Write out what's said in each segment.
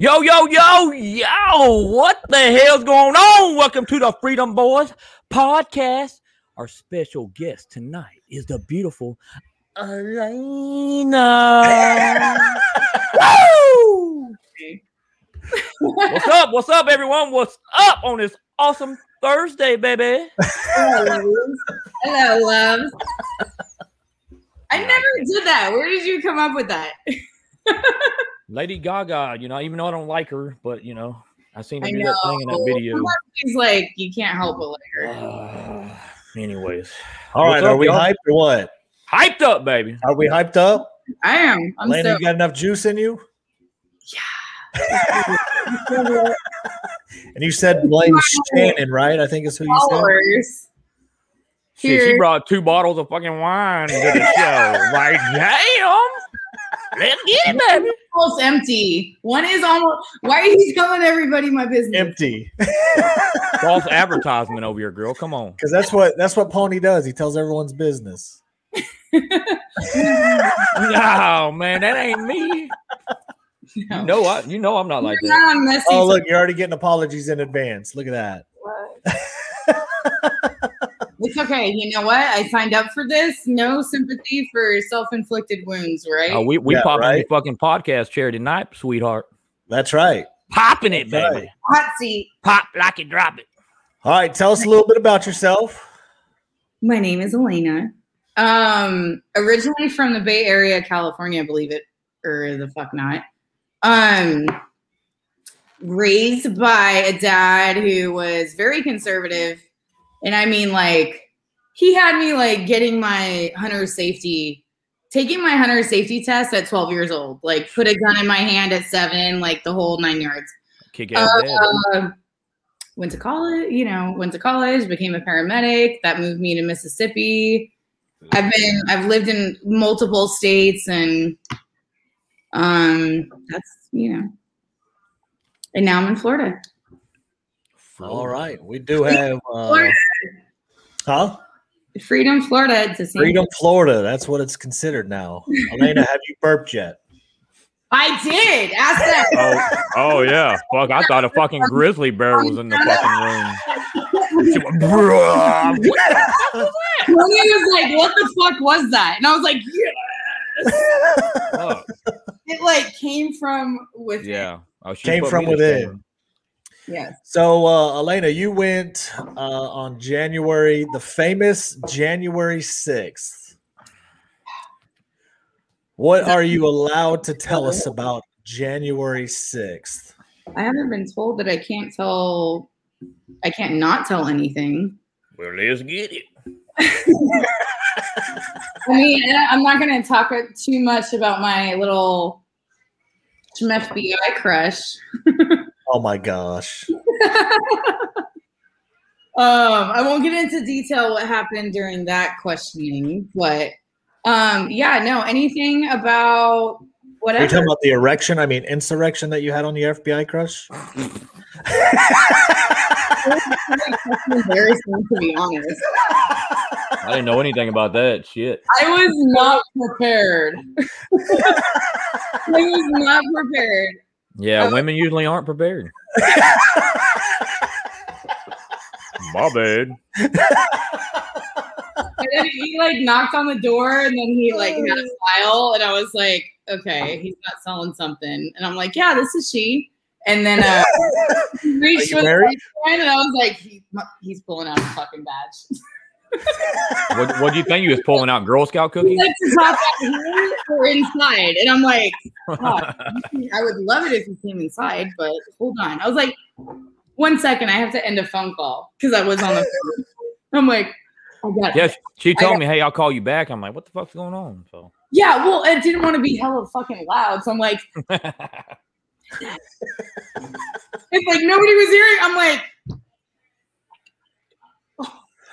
Yo, yo, yo, yo, what the hell's going on? Welcome to the Freedom Boys podcast. Our special guest tonight is the beautiful Elena. Woo! What's up? What's up, everyone? What's up on this awesome Thursday, baby? Hello, loves. I never did that. Where did you come up with that? Lady Gaga, you know, even though I don't like her, but you know, I seen her I do that thing in that video. He's like, you can't help but like her. Uh, anyways, All right, What's are up, we y'all? hyped or what? hyped up, baby. Are we hyped up? I am. I'm Lana, so you got enough juice in you? Yeah. and you said blame Shannon, right? I think is who you said. followers. Shit, she brought two bottles of fucking wine and did the show. like, damn. Let's get it, baby. Almost empty. One is almost. Why are you telling everybody my business? Empty. False advertisement over here, girl. Come on. Because that's what that's what Pony does. He tells everyone's business. No, man, that ain't me. You know I you know I'm not like You're that. not. Oh, look, you're already getting apologies in advance. Look at that. It's okay. You know what? I signed up for this. No sympathy for self-inflicted wounds, right? Oh, we we Yeah, popping right? the fucking podcast chair tonight, sweetheart. That's right. Popping it, That's baby. right. Hot seat. Pop like it, drop it. All right, tell us a little bit about yourself. My name is Elena. Um, originally from the Bay Area, California, believe it or the fuck not. Um, raised by a dad who was very conservative, and I mean, like, he had me like getting my hunter safety, taking my hunter safety test at 12 years old. Like, put a gun in my hand at seven, like the whole nine yards. Kick ass dad. Uh, went to college, you know, went to college, became a paramedic. That moved me to Mississippi. I've been, I've lived in multiple states, and um, that's you know, and now I'm in Florida. All right, we do have uh, Florida, huh? Freedom, Florida. To see. Freedom, Florida. That's what it's considered now. Elena, have you burped yet? I did. Ask that. Oh, oh yeah. Fuck, I thought a fucking grizzly bear was in the fucking room. She went, what the fuck was Tony was like, "What the fuck was that?" And I was like, "Yes." that? It like came from within. Yeah. Oh, she Came from me to within. Shame. Yes. So, uh, Elena, you went uh, on January, the famous January 6th. What are you allowed to tell us about January 6th? I haven't been told that I can't tell. I can't not tell anything. Well, let's get it. I mean, I'm not going to talk too much about my little FBI crush. Oh my gosh. Um, I won't get into detail what happened during that questioning, but um, yeah, no, anything about Are you whatever. talking about the erection? I mean, insurrection that you had on the FBI crush? embarrassing to be honest. I didn't know anything about that shit. I was not prepared. I was not prepared. Yeah, women usually aren't prepared. My bad. I then he like knocked on the door and then he like had a smile and I was like, okay, he's not selling something. And I'm like, yeah, this is she. And then uh, he reached you for the and I was like, he, he's pulling out a fucking badge. What what do you think you was pulling out Girl Scout cookies? like to talk here or inside. And I'm like, God, I would love it if he came inside, but hold on. I was like, one second, I have to end a phone call because I was on the phone. I'm like, I got Yes, she told me, "Hey, I'll call you back." I'm like, "What the fuck's going on?" So Yeah, well, I didn't want to be hella fucking loud. So I'm like, it's like nobody was hearing. I'm like,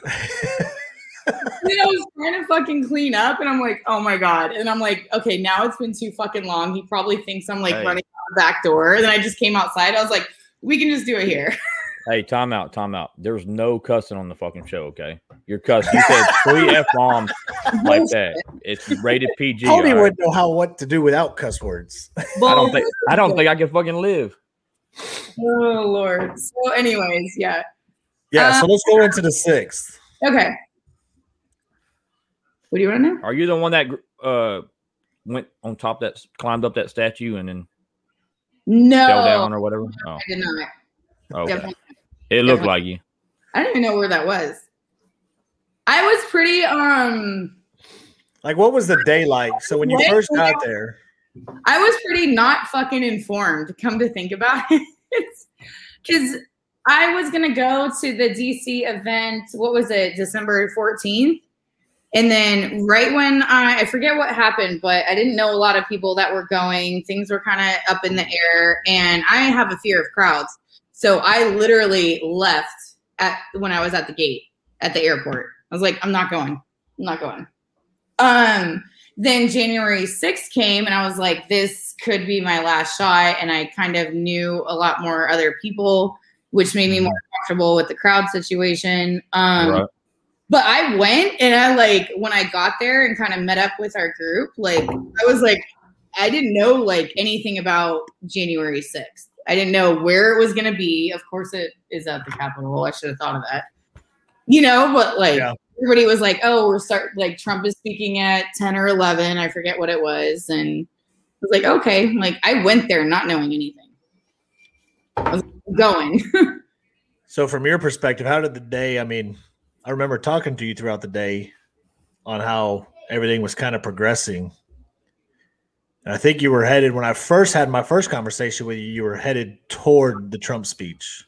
then I was trying to fucking clean up, and I'm like, oh my god. And I'm like, okay, now it's been too fucking long. He probably thinks I'm like Hey. running out the back door. And then I just came outside. I was like, we can just do it here. hey, time out, time out. There's no cussing on the fucking show, okay? You're cussing. You said three f bombs like that. It's rated PG. all Tony right? would know how what to do without cuss words. I don't think I don't think I can fucking live. Oh lord. So, anyways, yeah. Yeah, Uh, so let's go into the sixth. Okay. What do you want to know? Are you the one that uh went on top that climbed up that statue and then No, fell down or whatever? Oh, I did not. okay. Definitely. It looked definitely. like you. I don't even know where that was. I was pretty um Like, what was the day like? So when you What? first got there, I was pretty not fucking informed, come to think about it. Cause I was gonna go to the DC event, what was it, December 14th? And then right when I I forget what happened, but I didn't know a lot of people that were going. Things were kind of up in the air, and I have a fear of crowds. So I literally left at when I was at the gate at the airport. I was like, I'm not going. I'm not going. Um, then January 6th came and I was like, this could be my last shot. And I kind of knew a lot more other people, which made me more comfortable with the crowd situation. Um, Right. but I went and I like when I got there and kind of met up with our group, like I was like, I didn't know like anything about January 6th. I didn't know where it was gonna be. Of course it is at the Capitol. I should have thought of that. You know, but like Yeah. everybody was like, oh, we're start like Trump is speaking at 10 or 11. I forget what it was. And I was like, okay, like I went there not knowing anything. Going. so from your perspective, how did the day? I mean, I remember talking to you throughout the day on how everything was kind of progressing. And I think you were headed when I first had my first conversation with you. You were headed toward the Trump speech.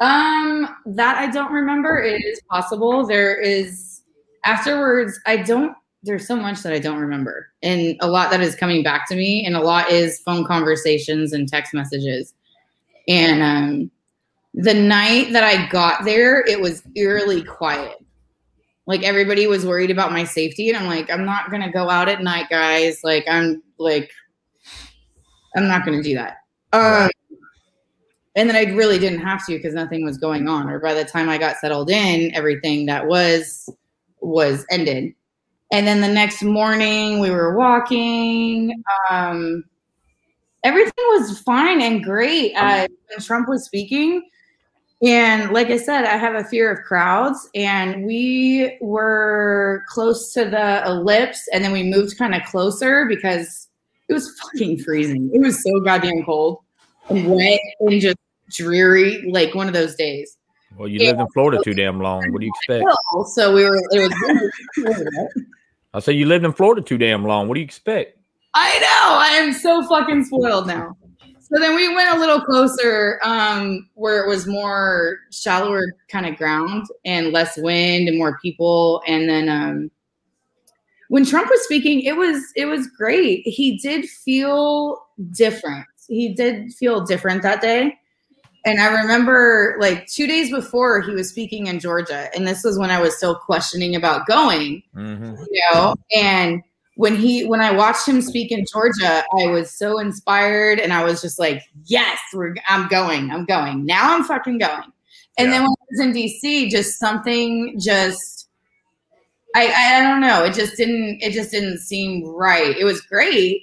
Um, that I don't remember. It is possible. There is afterwards. I don't. There's so much that I don't remember, and a lot that is coming back to me, and a lot is phone conversations and text messages. And um, the night that I got there, it was eerily quiet. Like everybody was worried about my safety, and I'm like, I'm not gonna go out at night, guys. Like I'm like, I'm not gonna do that. Um, and then I really didn't have to because nothing was going on. Or by the time I got settled in, everything that was was ended. And then the next morning we were walking. Um, everything was fine and great uh, when Trump was speaking. And like I said, I have a fear of crowds, and we were close to the ellipse, and then we moved kind of closer because it was fucking freezing. It was so goddamn cold and wet and just dreary, like one of those days. Well, you lived in Florida too damn long. What do you expect? So we were. It was. I said you lived in Florida too damn long. What do you expect? I know. I am so fucking spoiled now. So then we went a little closer, um, where it was more shallower kind of ground and less wind and more people. And then um, when Trump was speaking, it was it was great. He did feel different. He did feel different that day. And I remember like two days before he was speaking in Georgia, and this was when I was still questioning about going Mm-hmm. you know and when he when i watched him speak in georgia i was so inspired and i was just like yes we're i'm going i'm going. Now i'm fucking going. And then when i was in dc just something just I, I don't know. It just didn't it just didn't seem right. It was great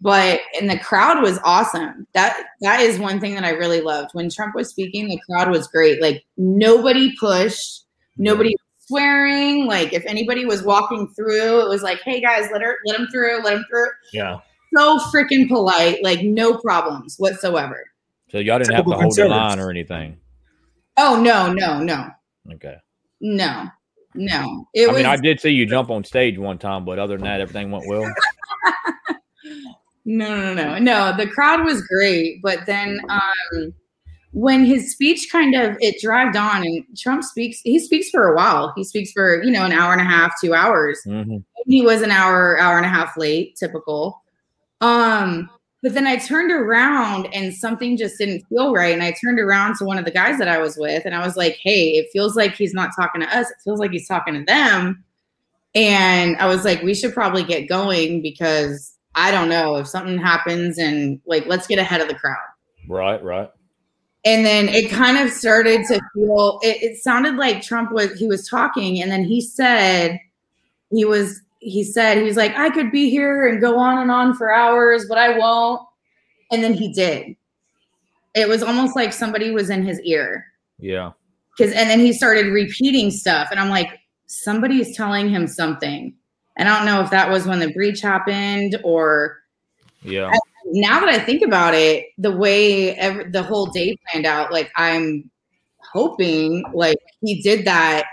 but and the crowd was awesome. That that is one thing that i really loved. When trump was speaking the crowd was great. Like nobody pushed nobody swearing. Like if anybody was walking through, it was like, "Hey guys, let her, let him through, let him through." Yeah. So freaking polite, like no problems whatsoever. So y'all didn't have to hold the line or anything. Oh no, no, no, Okay. no, no. It I was mean, I did see you jump on stage one time, but other than that, everything went well. No, no, no, no. The crowd was great, but then um, when his speech kind of it dragged on, and Trump speaks, he speaks for a while. He speaks for you know an hour and a half, two hours. Mhm. He was an hour, hour and a half late, typical. Um, but then I turned around and something just didn't feel right, and I turned around to one of the guys that I was with, and I was like, "Hey, it feels like he's not talking to us. It feels like he's talking to them." And I was like, "We should probably get going because." I don't know if something happens and like let's get ahead of the crowd. Right, right. And then it kind of started to feel it, it sounded like Trump was he was talking and then he said he was he said he was like I could be here and go on and on for hours but I won't. And then he did. It was almost like somebody was in his ear. Yeah. Cuz and then he started repeating stuff and I'm like somebody's telling him something. And I don't know if that was when the breach happened or Yeah. Now that I think about it, the way ev- the whole day planned out, like I'm hoping like he did that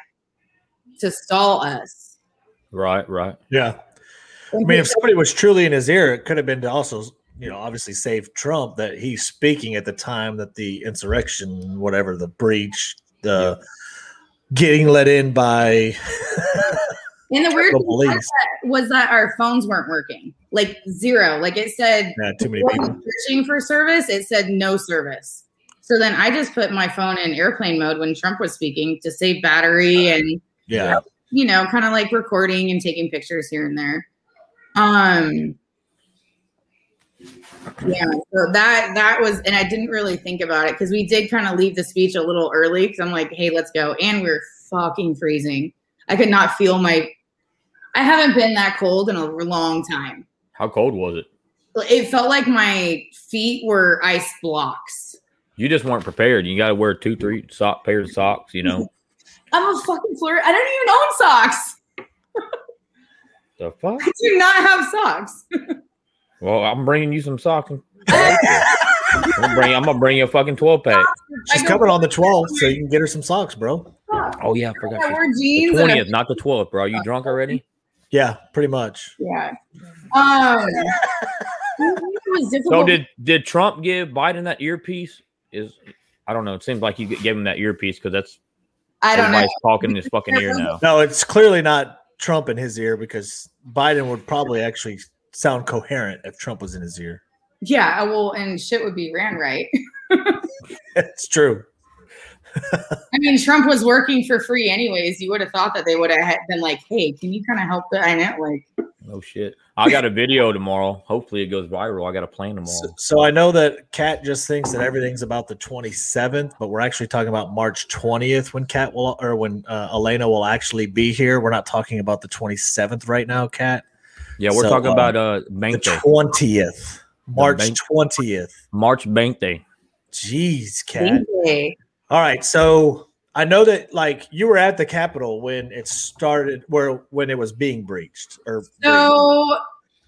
to stall us. Right, right. Yeah. I mean, if somebody was truly in his ear, it could have been to also, you know, obviously save Trump that he's speaking at the time that the insurrection, whatever the breach, the getting let in by and the weird the thing was that, was that our phones weren't working, like zero. Like it said, Yeah, too many people. searching for service, it said no service. So then I just put my phone in airplane mode when Trump was speaking to save battery and Yeah. you know, kind of like recording and taking pictures here and there. Um yeah, so that that was and I didn't really think about it because we did kind of leave the speech a little early because I'm like, hey, let's go. And we're fucking freezing. I could not feel my I haven't been that cold in a long time. How cold was it? It felt like my feet were ice blocks. You just weren't prepared. You got to wear two, three sock pairs of socks. You know I'm a fucking flirt. I don't even own socks. the fuck? I do not have socks. Well, I'm bringing you some socks. I'm gonna bring. I'm gonna bring you a fucking twelve pack. She's coming on the 12th, so you can get her some socks, bro. Oh yeah, I forgot. I she's- wore The jeans. and a- twentieth, not the twelfth, bro. Are you drunk already? Yeah, pretty much. Yeah. Um, it was difficult. So did did Trump give Biden that earpiece? Is I don't know. It seems like you gave him that earpiece because that's I don't know. talking in his fucking ear now. No, it's clearly not Trump in his ear because Biden would probably actually sound coherent if Trump was in his ear. Yeah, well, and shit would be ran right. It's true. I mean, Trump was working for free anyways. You would have thought that they would have been like, "Hey, can you kind of help?" The, I know, like, No shit. I got a video tomorrow. Hopefully it goes viral. I got a plan tomorrow. So, so I know that Kat just thinks that everything's about the 27th, but we're actually talking about March 20th when Kat will or when uh, Elena will actually be here. We're not talking about the 27th right now, Kat. Yeah, we're So, talking um, about uh The bank day. 20th, March bank- 20th. March bank day. Jeez, Kat. thank you. All right, so I know that like you were at the Capitol when it started, where when it was being breached or breached.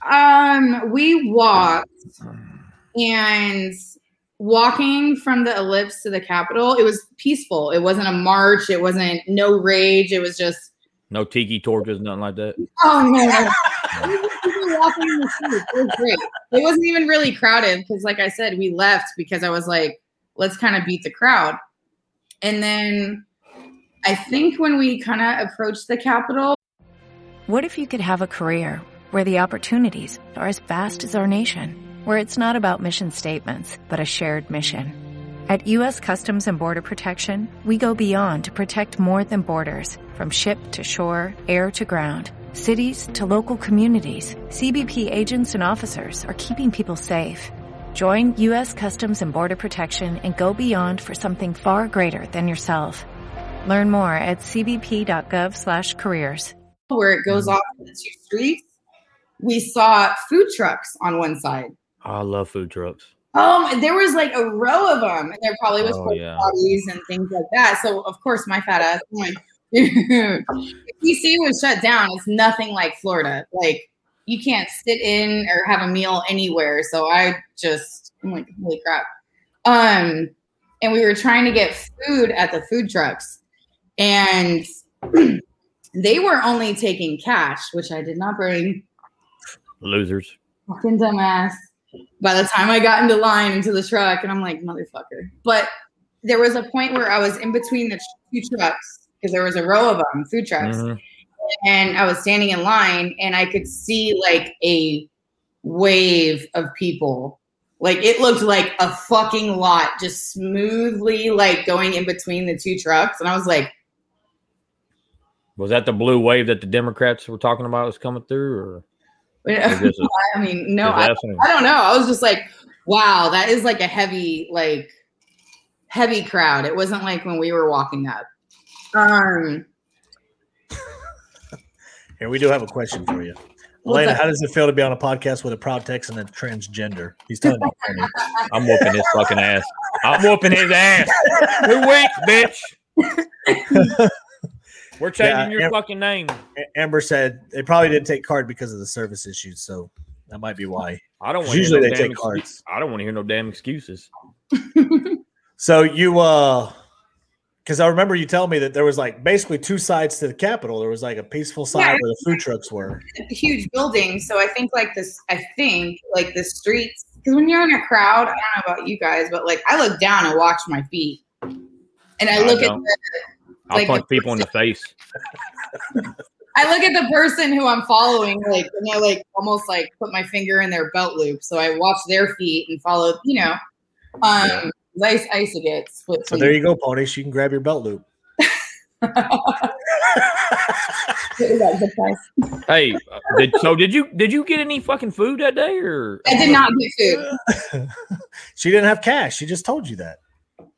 Um, we walked and walking from the ellipse to the Capitol. It was peaceful. It wasn't a march. It wasn't no rage. It was just No tiki torches, nothing like that. Oh no! no. Walking in the streets. It was great. It wasn't even really crowded because, like I said, we left because I was like, let's kind of beat the crowd. And then I think when we kind of approached the Capitol, What if you could have a career where the opportunities are as vast as our nation, where it's not about mission statements, but a shared mission? At U.S. Customs and Border Protection, we go beyond to protect more than borders from ship to shore, air to ground. Cities to local communities, CBP agents and officers are keeping people safe. Join U.S. Customs and Border Protection and go beyond for something far greater than yourself. Learn more at cbp.gov slash careers. where it goes off the two streets, we saw food trucks on one side. I love food trucks. Um, there was like a row of them, and there probably was Oh, yeah. potties and things like that. So of course, my fat ass, I'm like, Dude, DC was shut down. It's nothing like Florida. Like you can't sit in or have a meal anywhere. So I just I'm like, holy crap. Um, and we were trying to get food at the food trucks, and they were only taking cash, which I did not bring. Losers. Fucking dumbass. By the time I got into line into the truck, and I'm like, motherfucker. But there was a point where I was in between the two trucks because there was a row of them, food trucks. Mhm. And I was standing in line and I could see like a wave of people. Like it looked like a fucking lot just smoothly like going in between the two trucks. And I was like, Was that the blue wave that the Democrats were talking about was coming through, or is this a- I mean, no, I, I don't know. I was just like, wow, that is like a heavy, like heavy crowd. It wasn't like when we were walking up. Um, Here, we do have a question for you. Elena, how does it feel to be on a podcast with a proud Texan and a transgender? He's telling you. funny. I'm whooping his fucking ass. I'm whooping his ass. We're weak, bitch. We're changing Yeah, your yeah. fucking name. Amber said they probably didn't take card because of the service issues, so that might be why. I don't want Usually no they damn take cards. I don't want to hear no damn excuses. So you, uh, because I remember you telling me that there was like basically two sides to the Capitol. There was like a peaceful side Yeah. where the food trucks were. a huge building. So I think like this, I think like the streets, because when you're in a crowd, I don't know about you guys, but like I look down and watch my feet. And I I look at don't. the, I'll Like punch the people in the face. I look at the person who I'm following, like, and I like almost like put my finger in their belt loop. So I watch their feet and follow, you know. Um, I, used- ice used to split. So there you go, ponies. You can grab your belt loop. Hey, did, so did you did you get any fucking food that day or? I did not get food. she didn't have cash. She just told you that.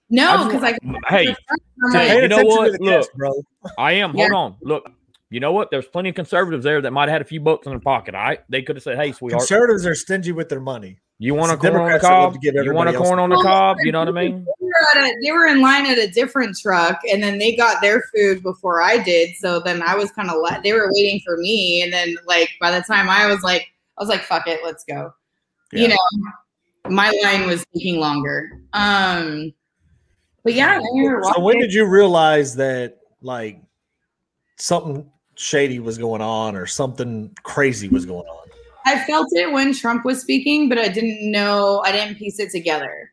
No, because I. Hey, I'm Hey, like, you know what? to Look. guest, bro. I am. Yeah. Hold on. Look, you know what? There's plenty of conservatives there that might have had a few bucks in their pocket. All right, they could have said, "Hey, sweetheart, Conservatives are stingy with their money. You want a It's the corn on the Democrats that love cob? to You want a corn on the the- cob? You know what I mean?" they were, a, they were in line at a different truck and then they got their food before I did. So then I was kind of like, they were waiting for me. And then, like, by the time I was like, I was like, fuck it, let's go. Yeah. You know, my line was taking longer. Um, but yeah, were So when did you realize that like something shady was going on or something crazy was going on? I felt it when Trump was speaking, but I didn't know, I didn't piece it together.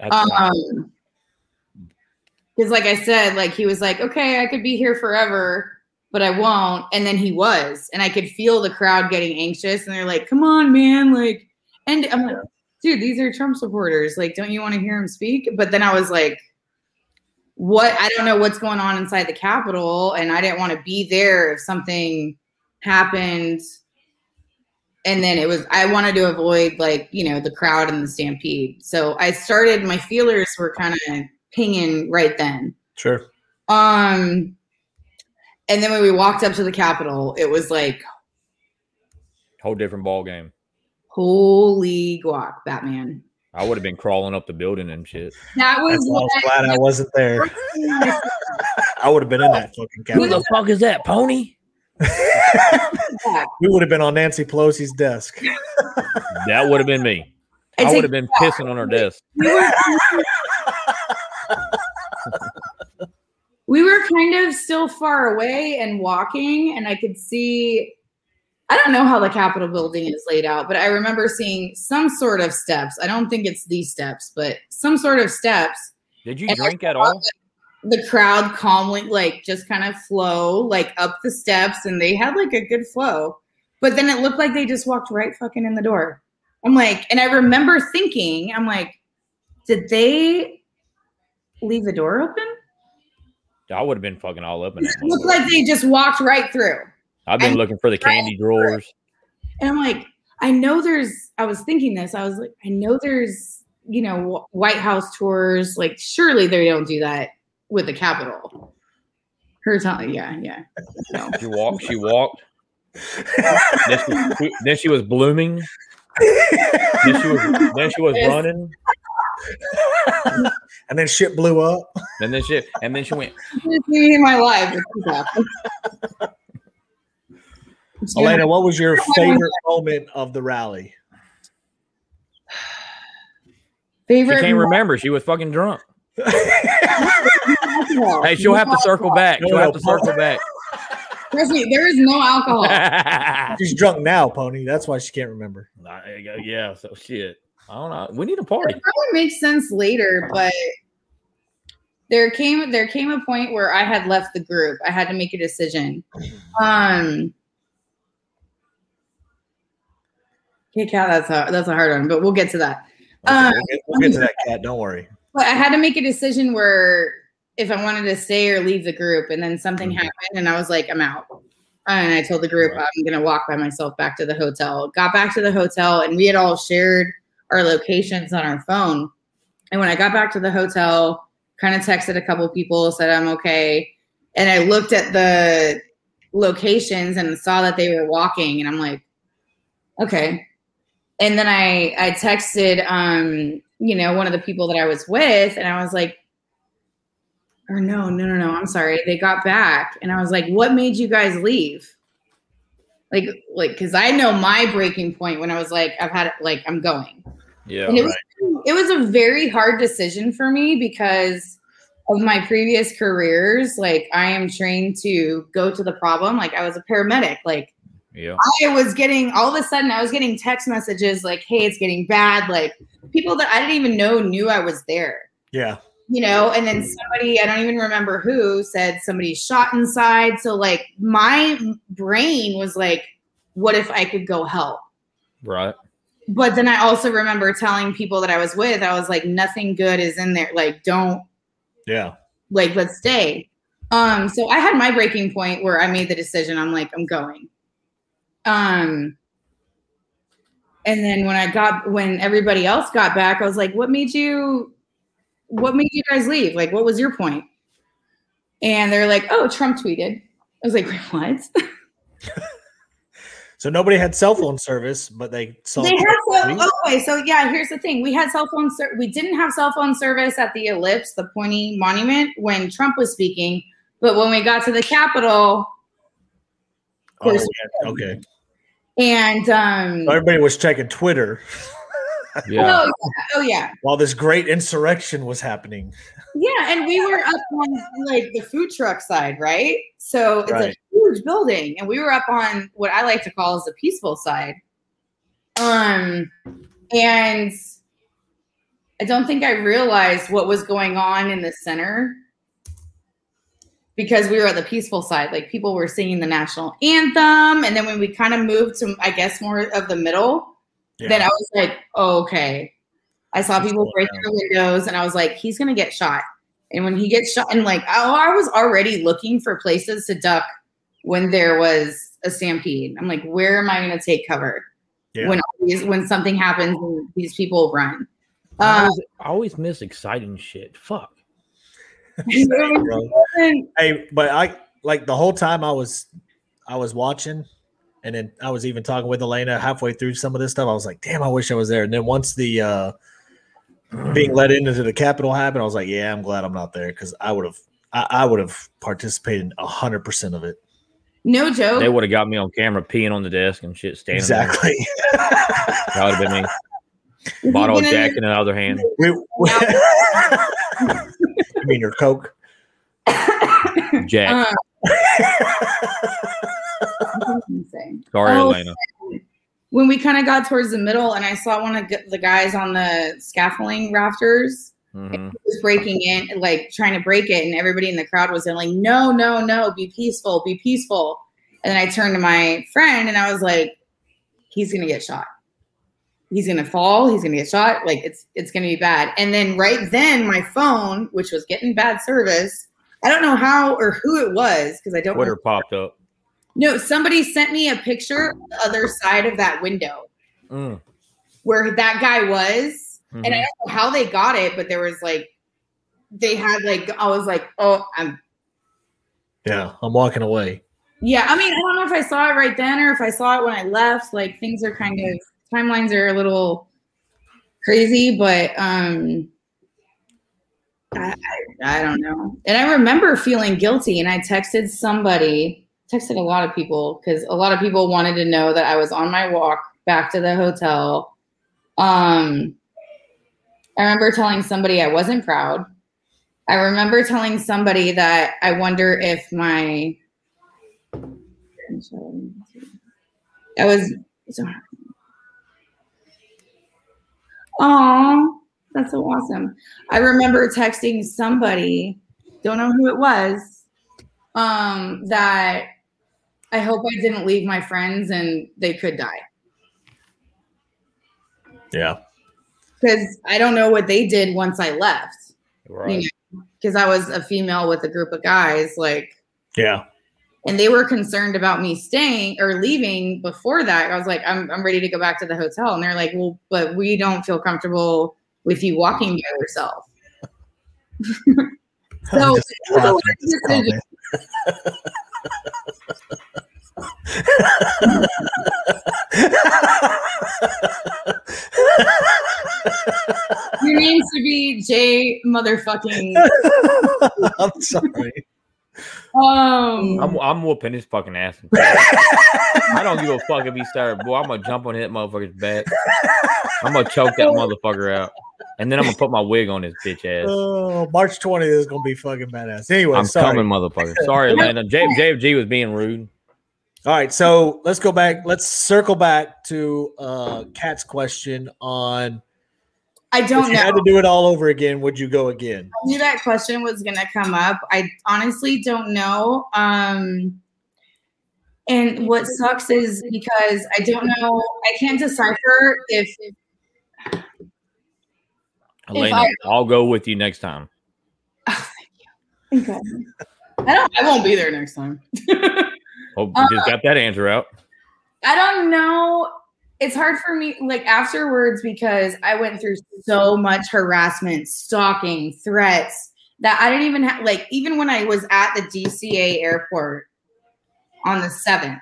Right. Um, because like I said, like he was like, okay, I could be here forever, but I won't. And then he was, and I could feel the crowd getting anxious, and they're like, come on, man, like, and I'm like, dude, these are Trump supporters. Like, don't you want to hear him speak? But then I was like, what? I don't know what's going on inside the Capitol, and I didn't want to be there if something happened. And then it was, I wanted to avoid like, you know, the crowd and the stampede. So I started, my feelers were kind of pinging right then. Sure. Um, and then when we walked up to the Capitol, it was like, Whole different ball game. holy guac, Batman. I would have been crawling up the building and shit. That was That's I was what glad I wasn't there. I would have been in that fucking Who Capitol. the fuck is that pony? We would have been on Nancy Pelosi's desk. That would have been me. I I would have been pissing on her desk. we were, we were kind of still far away and walking, and I could see. I don't know how the Capitol building is laid out, but I remember seeing some sort of steps. I don't think it's these steps, but some sort of steps. Did you And drink at saw all? The crowd calmly, like, just kind of flow like up the steps, and they had like a good flow. But then it looked like they just walked right fucking in the door. I'm like, and I remember thinking, I'm like, did they leave the door open? I would have been fucking all up in. It looked like they just walked right through. I've been and- looking for the candy drawers. And I'm like, I know there's, I was thinking this. I was like, I know there's, you know, White House tours. Like, surely they don't do that with the capital. Her time, yeah, yeah. So, She walked. She walked. then, she, then she was blooming. Then she was. Then she was Yes. running. and then shit blew up. And then she and then she went. in my life. Elena, what was your favorite moment of the rally? Favorite She can't remember. She was fucking drunk. Hey, she'll have to circle back. She'll have to circle back. Trust me, there is no alcohol. She's drunk now, Pony. That's why she can't remember. yeah. So shit. I don't know. We need a party. It probably makes sense later, but there came there came a point where I had left the group. I had to make a decision. Um Okay, Kat, that's a that's a hard one, but we'll get to that. Okay, Um, we'll, get, we'll get to that Kat. Don't worry. But I had to make a decision where if I wanted to stay or leave the group, and then something Mhm. happened, and I was like, I'm out. And I told the group Right. I'm gonna walk by myself back to the hotel. Got back to the hotel, and we had all shared our locations on our phone. And when I got back to the hotel, kind of texted a couple people, said I'm okay, and I looked at the locations and saw that they were walking, and I'm like, okay. And then I I texted um you know one of the people that I was with, and I was like, or no no no no I'm sorry they got back, and I was like, what made you guys leave? Like like because I know my breaking point when I was like I've had it, like I'm going. Yeah. And it was it was a very hard decision for me because of my previous careers. Like I am trained to go to the problem. Like I was a paramedic. Like Yeah. I was getting all of a sudden I was getting text messages like, hey, it's getting bad. Like people that I didn't even know knew I was there. Yeah. You know, and then somebody, I don't even remember who, said somebody shot inside. So like my brain was like, what if I could go help? Right. but then I also remember telling people that I was with, I was like, nothing good is in there. Like, don't Yeah. like let's stay. Um, so I had my breaking point where I made the decision. I'm like, I'm going. Um, and then when I got when everybody else got back, I was like, what made you what made you guys leave? Like, what was your point? And they're like, oh, Trump tweeted. I was like, what? So nobody had cell phone service, but they saw. They had cell, okay, so yeah, here's the thing: we had cell phone. Ser- we didn't have cell phone service at the Ellipse, the pointy monument, when Trump was speaking. But when we got to the Capitol, Oh, yeah. Okay. And um, everybody was checking Twitter Yeah. oh, yeah, oh yeah, while this great insurrection was happening. yeah, and we were up on like the food truck side, right? So it's a huge building, and we were up on what I like to call as the peaceful side. Um, and I don't think I realized what was going on in the center because we were at the peaceful side. Like people were singing the national anthem, and then when we kind of moved to, I guess, more of the middle, Yeah. then I was like, oh, okay. I saw people going break on? their windows, and I was like, he's gonna get shot. And when he gets shot, and like, oh, I was already looking for places to duck when there was a stampede. I'm like, where am I gonna take cover Yeah. when when something happens and these people run? I Um, always, I always miss exciting shit. Fuck. Same, bro. Hey, but I like the whole time I was I was watching and then I was even talking with Elena halfway through some of this stuff. I was like, damn, I wish I was there. And then once the uh being let into the Capitol happened, I was like, yeah, I'm glad I'm not there because I would have I, I would have participated a hundred percent of it. no joke. They would have got me on camera peeing on the desk and shit standing there. Exactly. That would have been me. Bottle of Jack in the other hand. we, we- you mean your Coke? Jack. Uh, what was I saying? Sorry, oh, Elena. when we kind of got towards the middle and I saw one of the guys on the scaffolding rafters Mhm. was breaking in, like trying to break it, and everybody in the crowd was like, "No, no, no! Be peaceful, be peaceful." And then I turned to my friend and I was like, "He's gonna get shot. He's gonna fall. He's gonna get shot. Like it's it's gonna be bad." And then right then, my phone, which was getting bad service, I don't know how or who it was because I don't. Know. Twitter popped up. No, somebody sent me a picture of the other side of that window Mm. where that guy was. And I Mhm. don't know how they got it, but there was like, they had like, I was like, oh, I'm, Yeah, I'm walking away. yeah. I mean, I don't know if I saw it right then or if I saw it when I left. Like things are kind of, timelines are a little crazy, but um, I, I, don't know. And I remember feeling guilty, and I texted somebody, texted a lot of people because a lot of people wanted to know that I was on my walk back to the hotel. Um, I remember telling somebody I wasn't proud. I remember telling somebody that I wonder if my I was Oh, that's so awesome. I remember texting somebody, don't know who it was, um, that I hope I didn't leave my friends and they could die. Yeah. Because I don't know what they did once I left. Right. Because I was a female with a group of guys, like, Yeah. And they were concerned about me staying or leaving before that. I was like, I'm, I'm ready to go back to the hotel. And they're like, well, but we don't feel comfortable with you walking by yourself. so, Just it was a laughing weird at this decision. Your name should be J motherfucking. I'm sorry. Um, I'm, I'm whooping his fucking ass. I don't give a fuck if he started. Boy, I'm gonna jump on that motherfucker's back. I'm gonna choke that motherfucker out, and then I'm gonna put my wig on his bitch ass. Oh, March 20th is gonna be fucking badass. Anyway, I'm sorry. coming, motherfucker. Sorry, Atlanta. J- JFG was being rude. All right, so let's go back. Let's circle back to uh Kat's question on I don't you had to do it all over again, would you go again? I knew that question was going to come up. I honestly don't know. Um, and what sucks is because I don't know, I can't decipher if Elena, I- I'll go with you next time. Thank you. okay. I don't. I won't be there next time. Hope you just got that answer out. I don't know. It's hard for me, like afterwards, because I went through so much harassment, stalking, threats that I didn't even have. Like even when I was at the DCA airport on the seventh,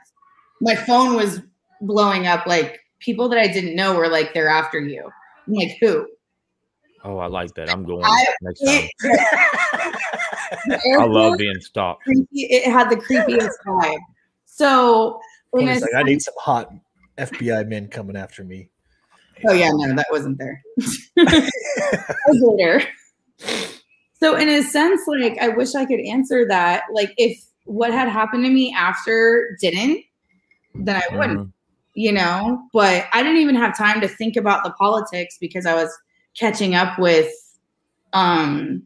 my phone was blowing up. Like people that I didn't know were like, "They're after you." I'm like, who? Oh, I like that. I'm going I- next time. It, the I love being stalked. creepy- It had the creepiest vibe. So, like, I need some hot FBI men coming after me. Oh yeah, no, that wasn't there. That was later. So in a sense, like I wish I could answer that. Like if what had happened to me after didn't, then I wouldn't, Mhm. you know. But I didn't even have time to think about the politics because I was catching up with um,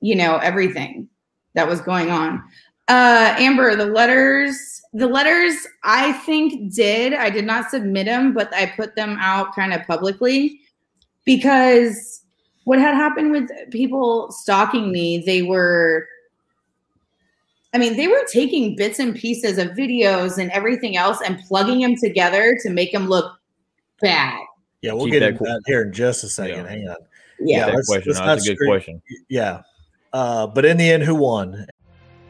you know, everything that was going on. Uh Amber, the letters, the letters I think did. I did not submit them, but I put them out kind of publicly because what had happened with people stalking me, they were I mean, they were taking bits and pieces of videos and everything else and plugging them together to make them look bad. Yeah, we'll Keep get that into cool. that here in just a second. Yeah. Hang on. Yeah. that let's- question. let's not that's a good scream- question. Yeah. Uh, but in the end, who won?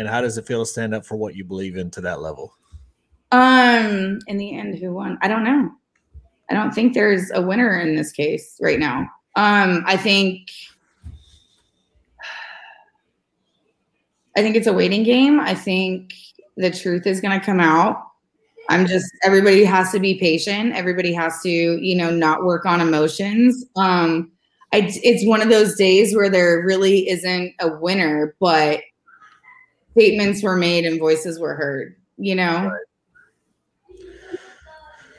And how does it feel to stand up for what you believe in to that level? Um, in the end, who won? I don't know. I don't think there's a winner in this case right now. Um, I think I think it's a waiting game. I think the truth is gonna come out. I'm just everybody has to be patient. Everybody has to, you know, not work on emotions. Um, I, it's one of those days where there really isn't a winner, but statements were made and voices were heard. You know,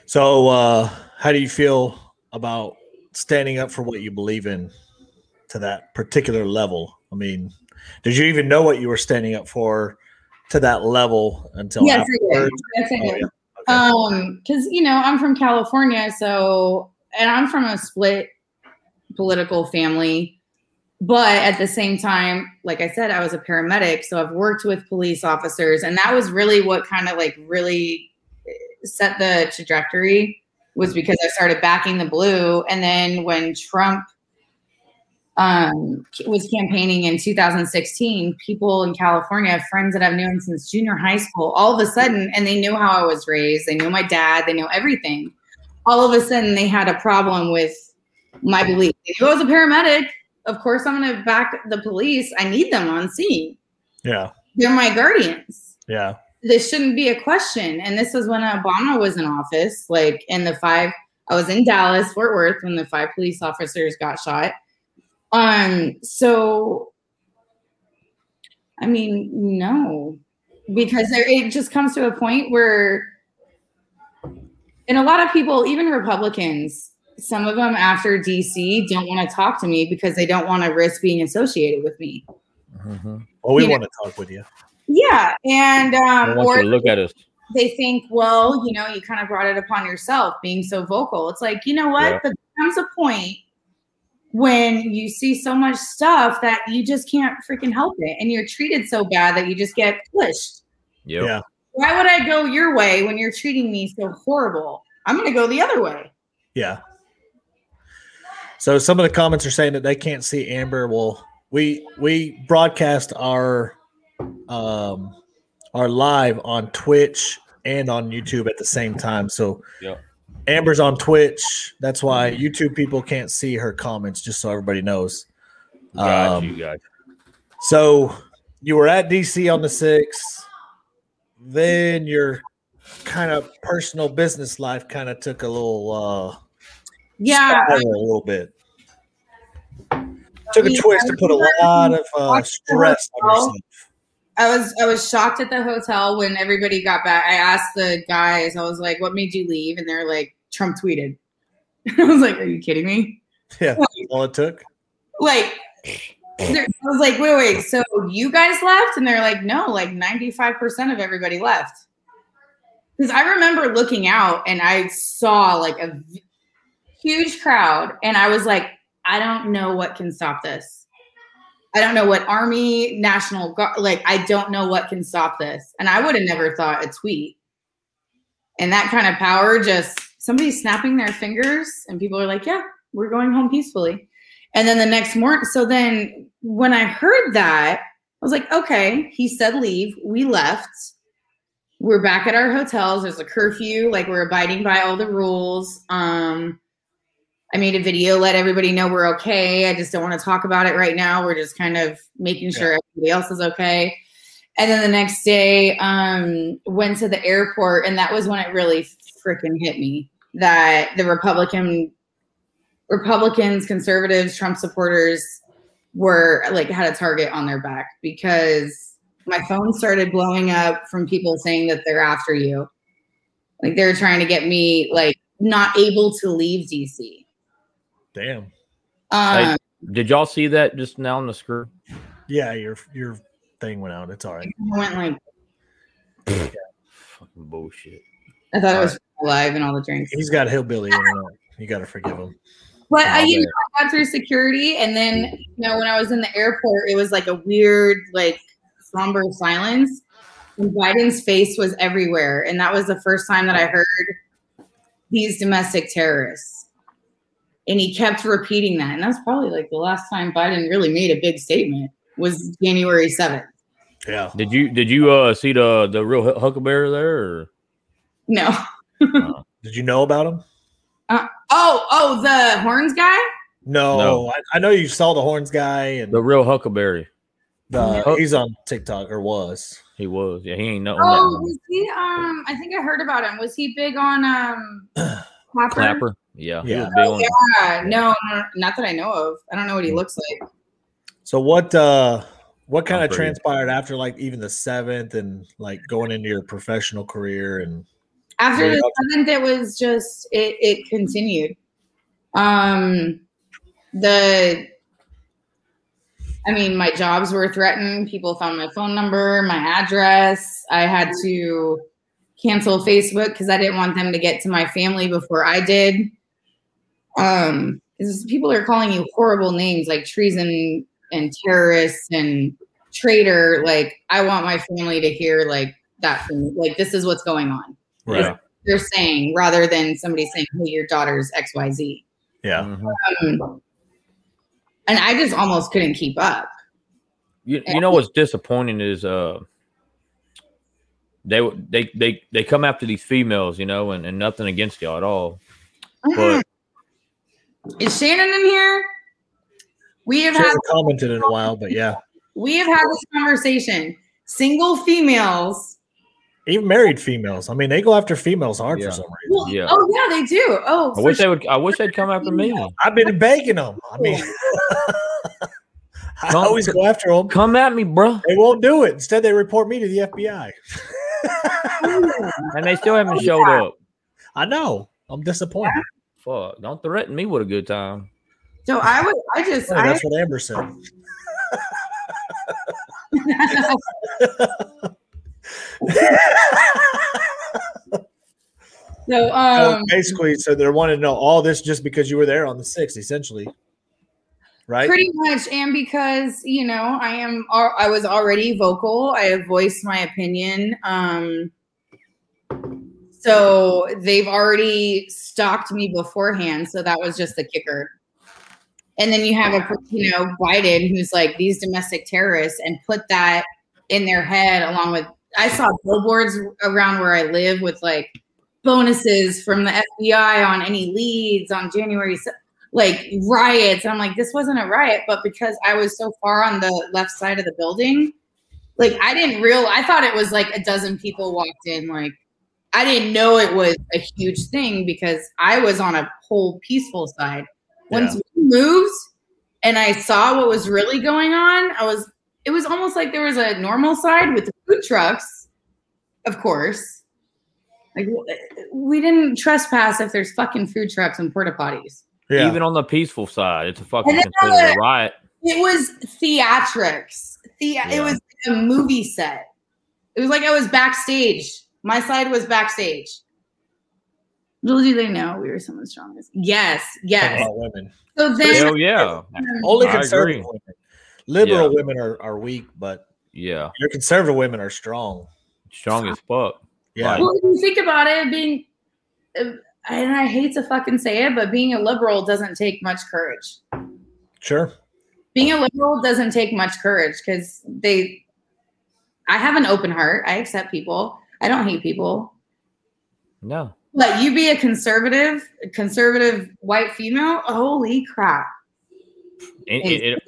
So, uh, how do you feel about standing up for what you believe in to that particular level? I mean, did you even know what you were standing up for to that level until yes, I did. Yes, I Oh, did. yeah. Um, because you know, I'm from California, so and I'm from a split political family. But at the same time, like I said, I was a paramedic, so I've worked with police officers, and that was really what kind of like really set the trajectory was because I started backing the blue, and then when Trump um, was campaigning in 2016, people in California, friends that I've known since junior high school, all of a sudden, and they knew how I was raised, they knew my dad, they knew everything. All of a sudden, they had a problem with my belief. I was a paramedic. Of course, I'm going to back the police. I need them on scene. Yeah, They're my guardians. yeah, This shouldn't be a question. And this was when Obama was in office, like in the five. I was in Dallas, Fort Worth, when the five police officers got shot. Um, so I mean, no, because there, it just comes to a point where, and a lot of people, even Republicans, some of them after DC don't want to talk to me because they don't want to risk being associated with me. Mhm. well, we You know- want to talk with you. Yeah, and um, or to look at us. they think, well, you know, you kind of brought it upon yourself being so vocal. It's like, you know what? Yeah. But there comes a point when you see so much stuff that you just can't freaking help it. And you're treated so bad that you just get pushed. Yep. Yeah. Why would I go your way when you're treating me so horrible? I'm going to go the other way. Yeah. So some of the comments are saying that they can't see Amber. Well, we we broadcast our um our live on Twitch and on YouTube at the same time. So Yep. Amber's on Twitch. That's why YouTube people can't see her comments, just so everybody knows. Got Um, you, got you. So you were at DC on the sixth. Then your kind of personal business life kind of took a little uh Yeah. a little bit. Took a twist to put a lot of uh, stress on yourself. I was I was shocked at the hotel when everybody got back. I asked the guys, I was like, "What made you leave?" And they're like, "Trump tweeted." I was like, "Are you kidding me?" Yeah, that's all it took. Like, I was like, "Wait, wait. So you guys left?" And they're like, "No, like ninety five percent of everybody left." Because I remember looking out and I saw like a huge crowd, and I was like, "I don't know what can stop this." I don't know what army, national guard, like I don't know what can stop this. And I would have never thought a tweet. And that kind of power just somebody snapping their fingers and people are like, "Yeah, we're going home peacefully." And then the next morning, so then when I heard that, I was like, "Okay, he said leave. We left. We're back at our hotels. There's a curfew, like we're abiding by all the rules." Um I made a video, let everybody know we're okay. I just don't want to talk about it right now. We're just kind of making sure everybody else is okay. And then the next day, um, went to the airport, and that was when it really freaking hit me that the Republican, Republicans, conservatives, Trump supporters were like had a target on their back because my phone started blowing up from people saying that they're after you, like they're trying to get me like not able to leave DC. Damn. Um, Did y'all see that just now on the screen? Yeah, your your thing went out. It's all right. I went like Fucking bullshit. I thought it was live and all the drinks. He's got hillbilly internet. You got to forgive him. But I, Oh, you know, I got through security, and then you know when I was in the airport, it was like a weird, like somber silence. And Biden's face was everywhere, and that was the first time that I heard these domestic terrorists. And he kept repeating that, and that's probably like the last time Biden really made a big statement was January seventh. Yeah. Did you did you uh see the the real huckleberry there? Or? No. Did you know about him? Uh, oh, oh, the horns guy. No, No. I, I know you saw the horns guy, and The real huckleberry. uh, he's on TikTok or was. He was. Yeah, he ain't nothing. Oh, was he? Um, I think I heard about him. Was he big on um? Clapper? Clapper. Yeah. Yeah. Oh, yeah. No, no, not that I know of. I don't know what he looks like. So what uh what kind of transpired after like even the seventh and like going into your professional career and After Yeah. the seventh, it was just it. It continued. Um, the, I mean, my jobs were threatened. People found my phone number, my address. I had to cancel Facebook because I didn't want them to get to my family before I did. Um, 'cause people are calling you horrible names like treason and terrorists and traitor. Like, I want my family to hear like that from me. Like, this is what's going on Yeah. they're saying rather than somebody saying, "Hey, your daughter's X Y Z." yeah. Mhm. Um, and I just almost couldn't keep up. You, you know what's disappointing is uh they they they they come after these females, you know, and, and nothing against y'all at all. But Is Shannon in here? We have She had hasn't commented in a while, but yeah. we have had this conversation. Single females. Even married females. I mean, they go after females hard Yeah. for some reason. Well, Yeah. Oh yeah, they do. Oh, I for wish they would I wish they'd come after me. I've been begging them. I mean, I Come- always go after them. Come at me, bro. They won't do it. Instead, they report me to the FBI. And they still haven't oh, showed up. I know. I'm disappointed. Fuck. Don't threaten me with a good time. so I would. I just. Oh, I, that's what Amber said. so So um. basically, so they're wanting to know all this just because you were there on the sixth, essentially, right? Pretty much, and because you know, I am, al- I was already vocal. I have voiced my opinion. Um, so they've already stalked me beforehand. So that was just the kicker. And then you have a, you know, Biden who's like these domestic terrorists, and put that in their head along with. I saw billboards around where I live with like bonuses from the FBI on any leads on January like riots. I'm like, this wasn't a riot, but because I was so far on the left side of the building, like I didn't real I thought it was like a dozen people walked in. Like I didn't know it was a huge thing because I was on a whole peaceful side. Once we moved and I saw what was really going on, I was it was almost like there was a normal side with the food trucks, of course. Like we didn't trespass if there's fucking food trucks and porta potties. Yeah. Even on the peaceful side, it's a fucking then considered a riot. It was theatrics. The Yeah. it was a movie set. It was like I was backstage. My side was backstage. Little do they know we were some of the strongest. Yes, yes. women. So then Hell yeah. Only I conservative agree. women. Liberal Yeah. women are, are weak, but Yeah. your conservative women are strong. Strong as fuck. Yeah. Well, if you think about it, being, uh, and I hate to fucking say it, but being a liberal doesn't take much courage. Sure. Being a liberal doesn't take much courage because they, I have an open heart. I accept people. I don't hate people. No. But you be a conservative, a conservative white female. Holy crap! It, it, it-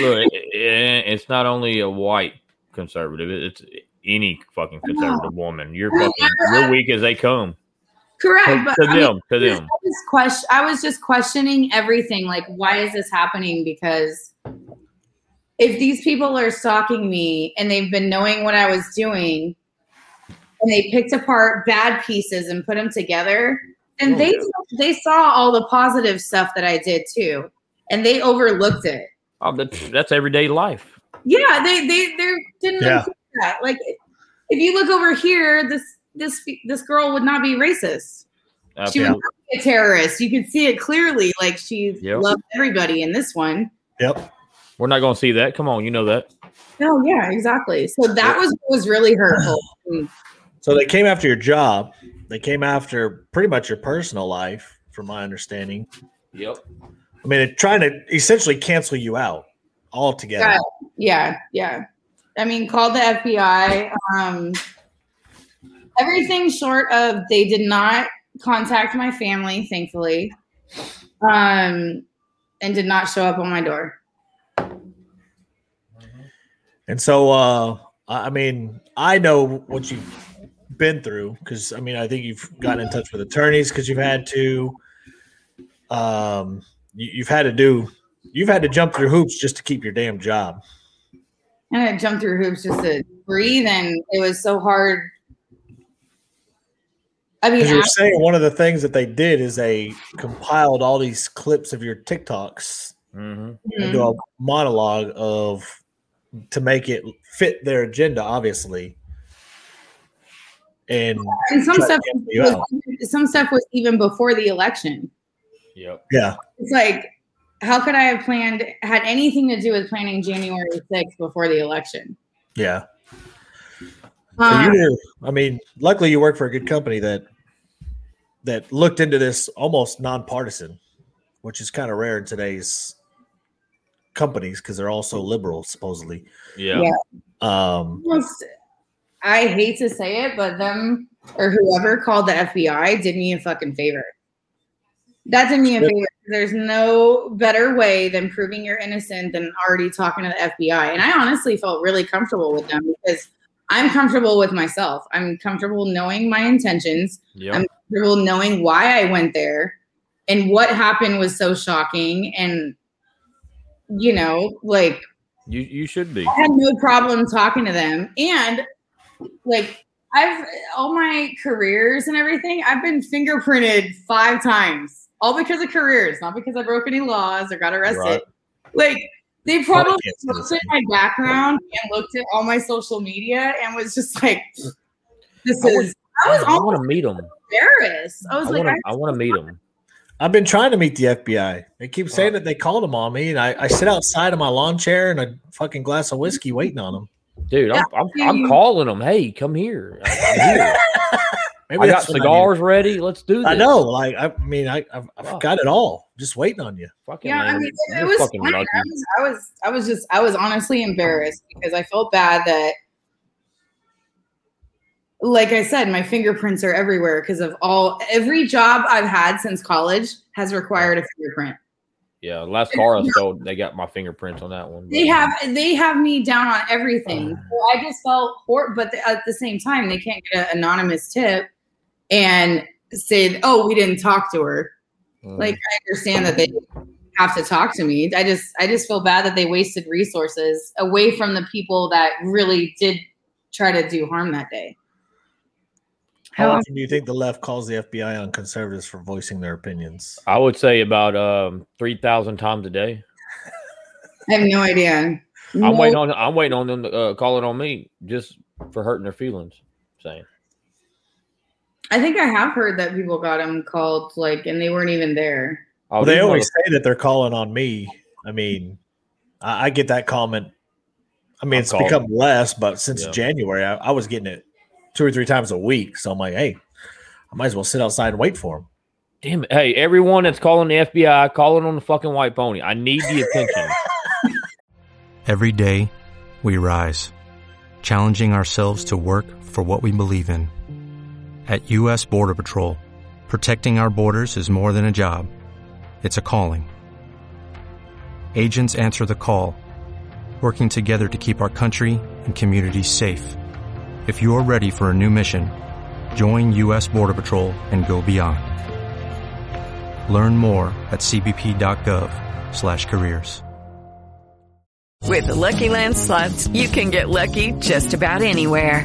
look, it, it- it's not only a white conservative. It's any fucking conservative woman. You're fucking you're weak as they come. Correct. To, but to I mean, them, to them. I was question. I was just questioning everything. Like, why is this happening? Because if these people are stalking me and they've been knowing what I was doing, and they picked apart bad pieces and put them together, and Oh, they yeah. they saw all the positive stuff that I did too, and they overlooked it. Oh, that's, that's everyday life. Yeah, they they they didn't Yeah. that. Like, if you look over here, this this this girl would not be racist. She Absolutely. would not be a terrorist. You could see it clearly. Like she Yep. loved everybody in this one. Yep. We're not going to see that. Come on, you know that. Oh yeah, exactly. So that was what was really hurtful. So they came after your job. They came after pretty much your personal life, from my understanding. Yep. I mean, they're trying to essentially cancel you out altogether. Yeah, yeah, yeah. I mean, called the FBI. Um, everything short of they did not contact my family, thankfully, um, and did not show up on my door. And so, uh, I I mean, I know what you've been through because I mean I think you've gotten in touch with attorneys because you've had to. Um, you, you've had to do. You've had to jump through hoops just to keep your damn job. And I jumped through hoops just to breathe, and it was so hard. I mean, you're saying one of the things that they did is they compiled all these clips of your TikToks hmm into a monologue of to make it fit their agenda, obviously. And and some stuff, was, some stuff was even before the election. Yep. yeah, It's like, how could I have planned had anything to do with planning January 6th before the election? yeah. So Um, you knew. I mean, luckily you work for a good company that that looked into this almost nonpartisan, which is kind of rare in today's companies because they're all so liberal, supposedly. Yeah. Yeah. Um, almost, I hate to say it, but them or whoever called the FBI did me a fucking favor. That did me a favor. There's no better way than proving you're innocent than already talking to the FBI. And I honestly felt really comfortable with them because I'm comfortable with myself. I'm comfortable knowing my intentions. Yep. I'm comfortable knowing why I went there and what happened was so shocking. And, you know, like you you should be. I had no problem talking to them. And like I've all my careers and everything, I've been fingerprinted five times. All because of careers, not because I broke any laws or got arrested. Right. Like they probably can't say the looked at my background and looked at all my social media and was just like, this I is I was I want to meet them. embarrassed. I was I like, want I, to. I want to meet them. I've been trying to meet the FBI. They keep saying that they called them on me, and I, I sit outside of my lawn chair and a fucking glass of whiskey waiting on them. Dude, I'm, I'm, I'm calling them. Hey, come here. I- I'm here. Maybe I got that's what need. cigars ready. Let's do this. I know, like I mean, I I've, I've got it all, just waiting on you. Fucking yeah, I mean, it, it was fucking. I was, I was, I was just, I was honestly embarrassed because I felt bad that, like I said, my fingerprints are everywhere because of all every job I've had since college has required a fingerprint. Yeah, last car I sold, they got my fingerprints on that one. They have, they have me down on everything. So I just felt hor but at the same time, they can't get an anonymous tip and say, "Oh, we didn't talk to her." Mm. like i understand that they have to talk to me i just i just feel bad that they wasted resources away from the people that really did try to do harm that day How How- often do you think the left calls the FBI on conservatives for voicing their opinions? I would say about um three thousand times a day. i have no idea I'm No- waiting on. I'm waiting on them to uh, call it on me just for hurting their feelings. Saying i think i have heard that people got them called like and they weren't even there oh, well, they always say that they're calling on me. I mean, I, I get that comment. I mean, I'm it's calling. become less, but since Yeah. January, I, I was getting it two or three times a week. So I'm like, hey, I might as well sit outside and wait for them. Damn it! Hey, everyone that's calling the FBI, calling on the fucking white pony. I need the attention. Every day, we rise, challenging ourselves to work for what we believe in. At U.S. Border Patrol, protecting our borders is more than a job, it's a calling. Agents answer the call, working together to keep our country and communities safe. If you're ready for a new mission, join U.S. Border Patrol and go beyond. Learn more at cbp.gov/careers. With the Lucky Land slots, you can get lucky just about anywhere.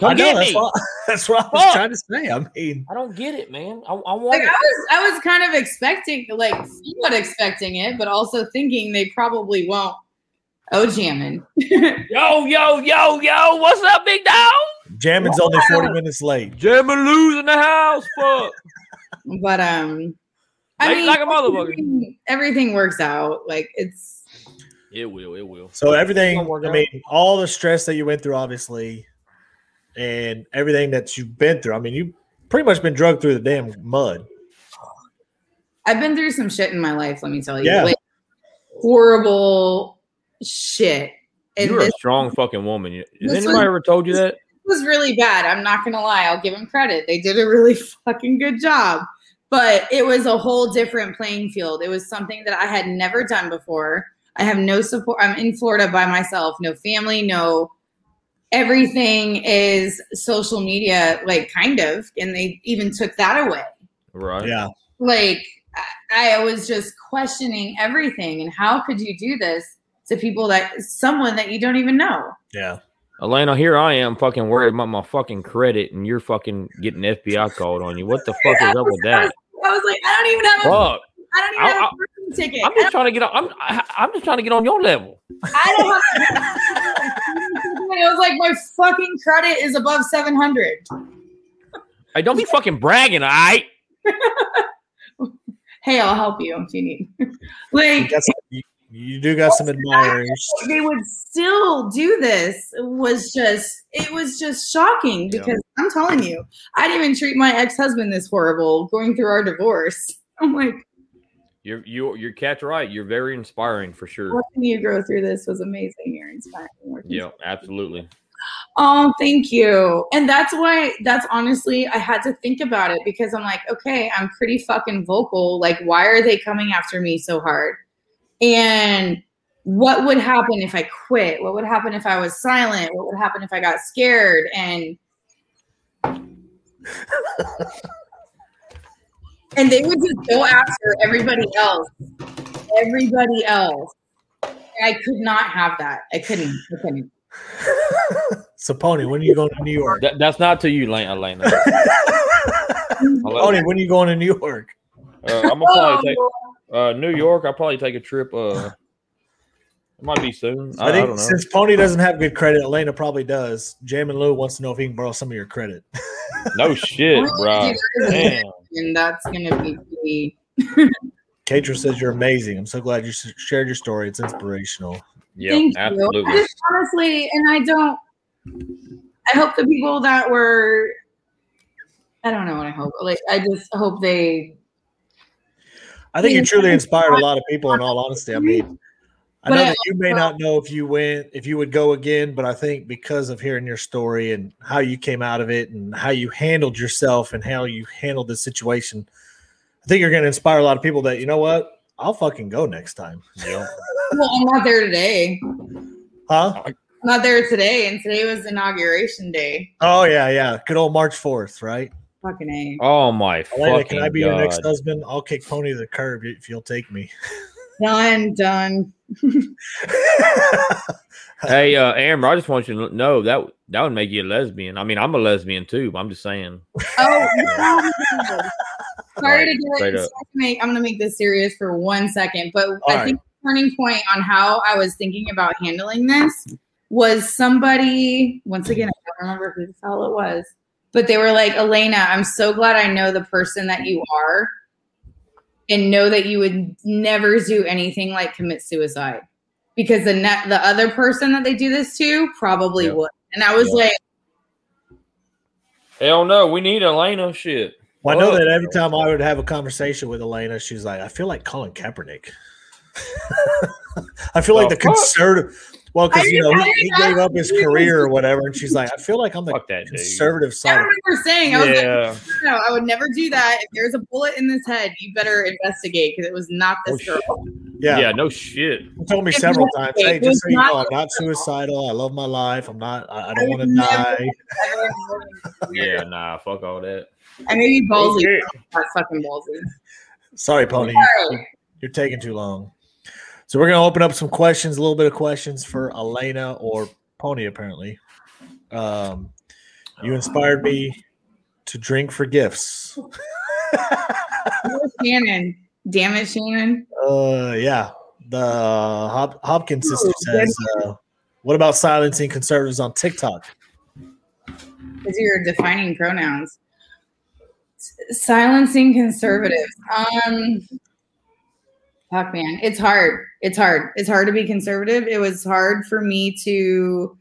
Come I know get that's what, that's what I was Fuck. trying to say. I mean, I don't get it, man. I, I want like it. i was i was kind of expecting like somewhat expecting it but also thinking they probably won't oh jamming Yo, yo, yo, yo. What's up, big dog? jamming's only 40 minutes late. Gemma losing the house. Fuck. but um i Make mean like a motherfucker. everything, everything works out like it's It will. It will. So everything, Don't work I out. mean, all the stress that you went through, obviously, and everything that you've been through. I mean, you've pretty much been drugged through the damn mud. I've been through some shit in my life, let me tell you. Yeah. Like, horrible shit. And You're a strong fucking woman. You- Has anybody was- ever told you that? It was really bad. I'm not gonna lie. I'll give them credit. They did a really fucking good job. But it was a whole different playing field. It was something that I had never done before. I have no support. I'm in Florida by myself, no family, no everything is social media, like kind of, and they even took that away. Right. Yeah. Like I, I was just questioning everything and how could you do this to people that someone that you don't even know? Yeah. Elena, here I am fucking worried about my fucking credit and you're fucking getting FBI called on you. What the fuck is up with that? I was like, I don't even have a Fuck. I don't even I- have a I- parking ticket. I'm just trying to get on I'm I, I'm just trying to get on your level. I don't have. it was like my fucking credit is above seven hundred. Hey, don't be fucking bragging, all right? Hey, I'll help you if you need. Like got you, you do got some admirers. they would still do this was just it was just shocking because I'm telling you, I didn't even treat my ex husband this horrible going through our divorce. I'm like, You're you you're catch right. You're very inspiring for sure. watching you grow through this was amazing. You're inspiring. Working Yeah, absolutely. Oh, thank you. And that's why that's honestly I had to think about it because I'm like, okay, I'm pretty fucking vocal. Like, why are they coming after me so hard? And what would happen if I quit? What would happen if I was silent? What would happen if I got scared? And and they would just go after everybody else. Everybody else. I could not have that. I couldn't. I couldn't. So, Pony, when are you going to New York? That, that's not to you, Lane- Elena. Pony, when are you going to New York? Uh, I'm gonna probably take uh, New York. I'll probably take a trip. Uh, it might be soon. I, I I think don't know. since Pony doesn't have good credit, Elena probably does. Jamin Lou wants to know if he can borrow some of your credit. No shit, bro. Damn. And that's gonna be the Katra says you're amazing. I'm so glad you shared your story. It's inspirational. Yeah, absolutely. Just honestly, and I don't. I hope the people that were. I don't know what I hope. Like I just hope they. I think you truly inspired a lot of people. In all honesty, I mean, I But know I that you may also- not know if you went, if you would go again, but I think because of hearing your story and how you came out of it and how you handled yourself and how you handled the situation, I think you're going to inspire a lot of people that you know what, I'll fucking go next time. Yeah. Well, I'm not there today. Huh? I'm not there today, and today was inauguration day. Oh yeah, yeah. Good old March fourth, right? Fucking a. Oh my Elena, fucking can I be your next husband? I'll kick Pony to the curb if you'll take me. Done, done. Hey, uh, Amber, I just want you to know that that would make you a lesbian. I mean, I'm a lesbian too. But I'm just saying. Oh, no. sorry Right, to get it. make, I'm going to make this serious for one second, but I right. think the turning point on how I was thinking about handling this was somebody. Once again, I don't remember who the hell it was, but they were like, "Elena, I'm so glad I know the person that you are, and know that you would never do anything like commit suicide." Because the net, the other person that they do this to probably Yeah. would, and I was Yeah. like, Hell no, we need Elena. Shit. Well, I know that every time I would have a conversation with Elena, she's like, I feel like Colin Kaepernick. I feel like The the conservative. Well, because you know he, he gave up his career or whatever, and she's like, I feel like I'm the that conservative I side. I remember saying, I was like, Yeah. no, I would never do that. If there's a bullet in this head, you better investigate because it was not Oh, this shit. girl. yeah, Yeah. No shit. He told me It several times, hey, just so you not- know, I'm not suicidal. I love my life. I'm not. I, I don't want to die. Yeah. Nah. Fuck all that. I may be ballsy. Okay. That's fucking ballsy. Sorry, Pony. Sorry. You're taking too long. So we're gonna open up some questions, a little bit of questions for Elena or Pony. Apparently, um, you inspired me to drink for gifts. Shannon. Damn it, Shannon. Uh, yeah. The Hop- Hopkins sister Oh, says, uh, "What about silencing conservatives on TikTok?" Because you're defining pronouns. Silencing conservatives. Um, fuck, man, it's hard. It's hard. It's hard to be conservative. It was hard for me to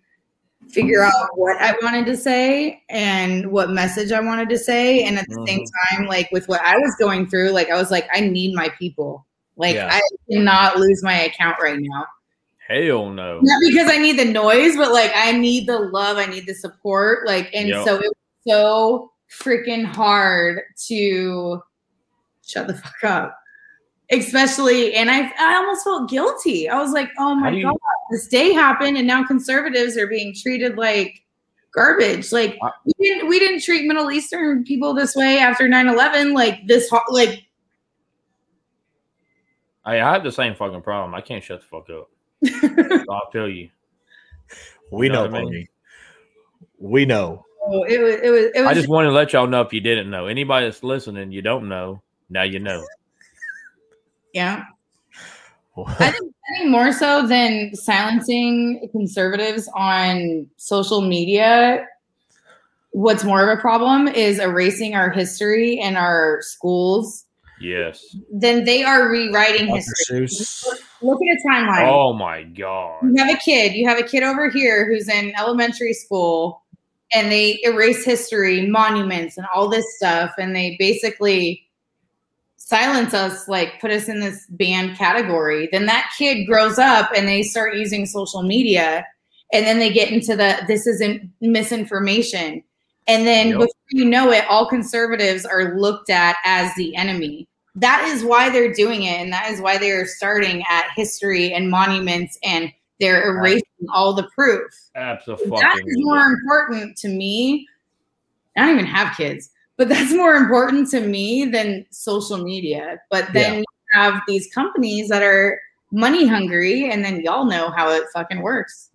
figure out what I wanted to say and what message I wanted to say. And at the same mm-hmm. time, like with what I was going through, like I was like, I need my people. Like Yeah. I cannot lose my account right now. Hell no. Not because I need the noise, but like I need the love, I need the support. Like, and Yep. so it was so freaking hard to shut the fuck up. Especially, and I I almost felt guilty. I was like, oh my you- god, this day happened, and now conservatives are being treated like garbage. Like I- we didn't we didn't treat Middle Eastern people this way after 9-11. Like this ho- like I, I have the same fucking problem. I can't shut the fuck up. So I feel you. We You know know, I mean? We know. oh, it was it was it was I just wanted to let y'all know if you didn't know. Anybody that's listening, you don't know. Now you know. Yeah. I think, I think more so than silencing conservatives on social media, what's more of a problem is erasing our history and our schools. Yes. Then they are rewriting Dr. history. Look at a timeline. Oh my god. You have a kid, you have a kid over here who's in elementary school, and they erase history, monuments, and all this stuff, and they basically silence us, like put us in this banned category. Then that kid grows up and they start using social media, and then they get into the this isn't misinformation. And then Yep. before you know it, all conservatives are looked at as the enemy. That is why they're doing it, and that is why they are starting at history and monuments, and they're erasing all the proof. Absolutely. That is more important to me. I don't even have kids, but that's more important to me than social media. But then Yeah. you have these companies that are money hungry, and then y'all know how it fucking works.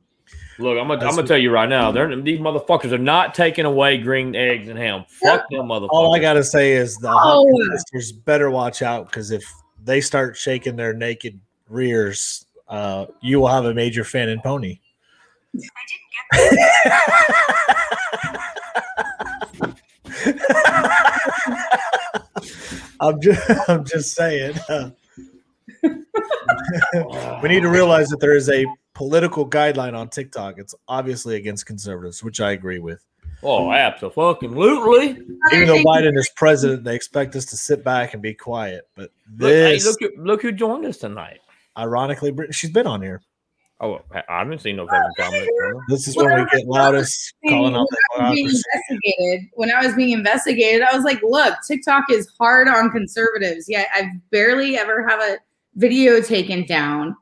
Look, I'm gonna, I'm gonna tell you right now. They're these motherfuckers are not taking away green eggs and ham. Fuck them motherfuckers. All I gotta say is the Oh. hot better watch out because if they start shaking their naked rears, uh, you will have a major fan and pony. I'm just, I'm just saying. uh, we need to realize that there is a political guideline on TikTok. It's obviously against conservatives, which I agree with. Oh, absolutely. Even though Biden is president, they expect us to sit back and be quiet. But Look, hey, this, look, who- look who joined us tonight. ironically, she's been on here. Oh, I I haven't seen no fucking comments. This is when we get loudest calling out the When I was being investigated, when I was being investigated, I was like, look, TikTok is hard on conservatives. Yet I've barely ever have a video taken down.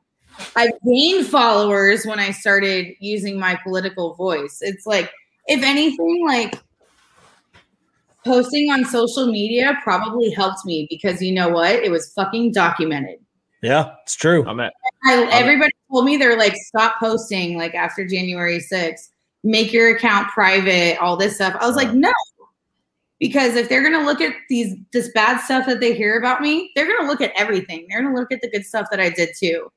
I've gained followers when I started using my political voice. It's like, if anything, like posting on social media probably helped me because you know what? It was fucking documented. Yeah, it's true. I'm at. I, everybody told me they're like, stop posting like after January 6th, make your account private, all this stuff. I was like, no. Because if they're gonna look at these this bad stuff that they hear about me, they're gonna look at everything. They're gonna look at the good stuff that I did too.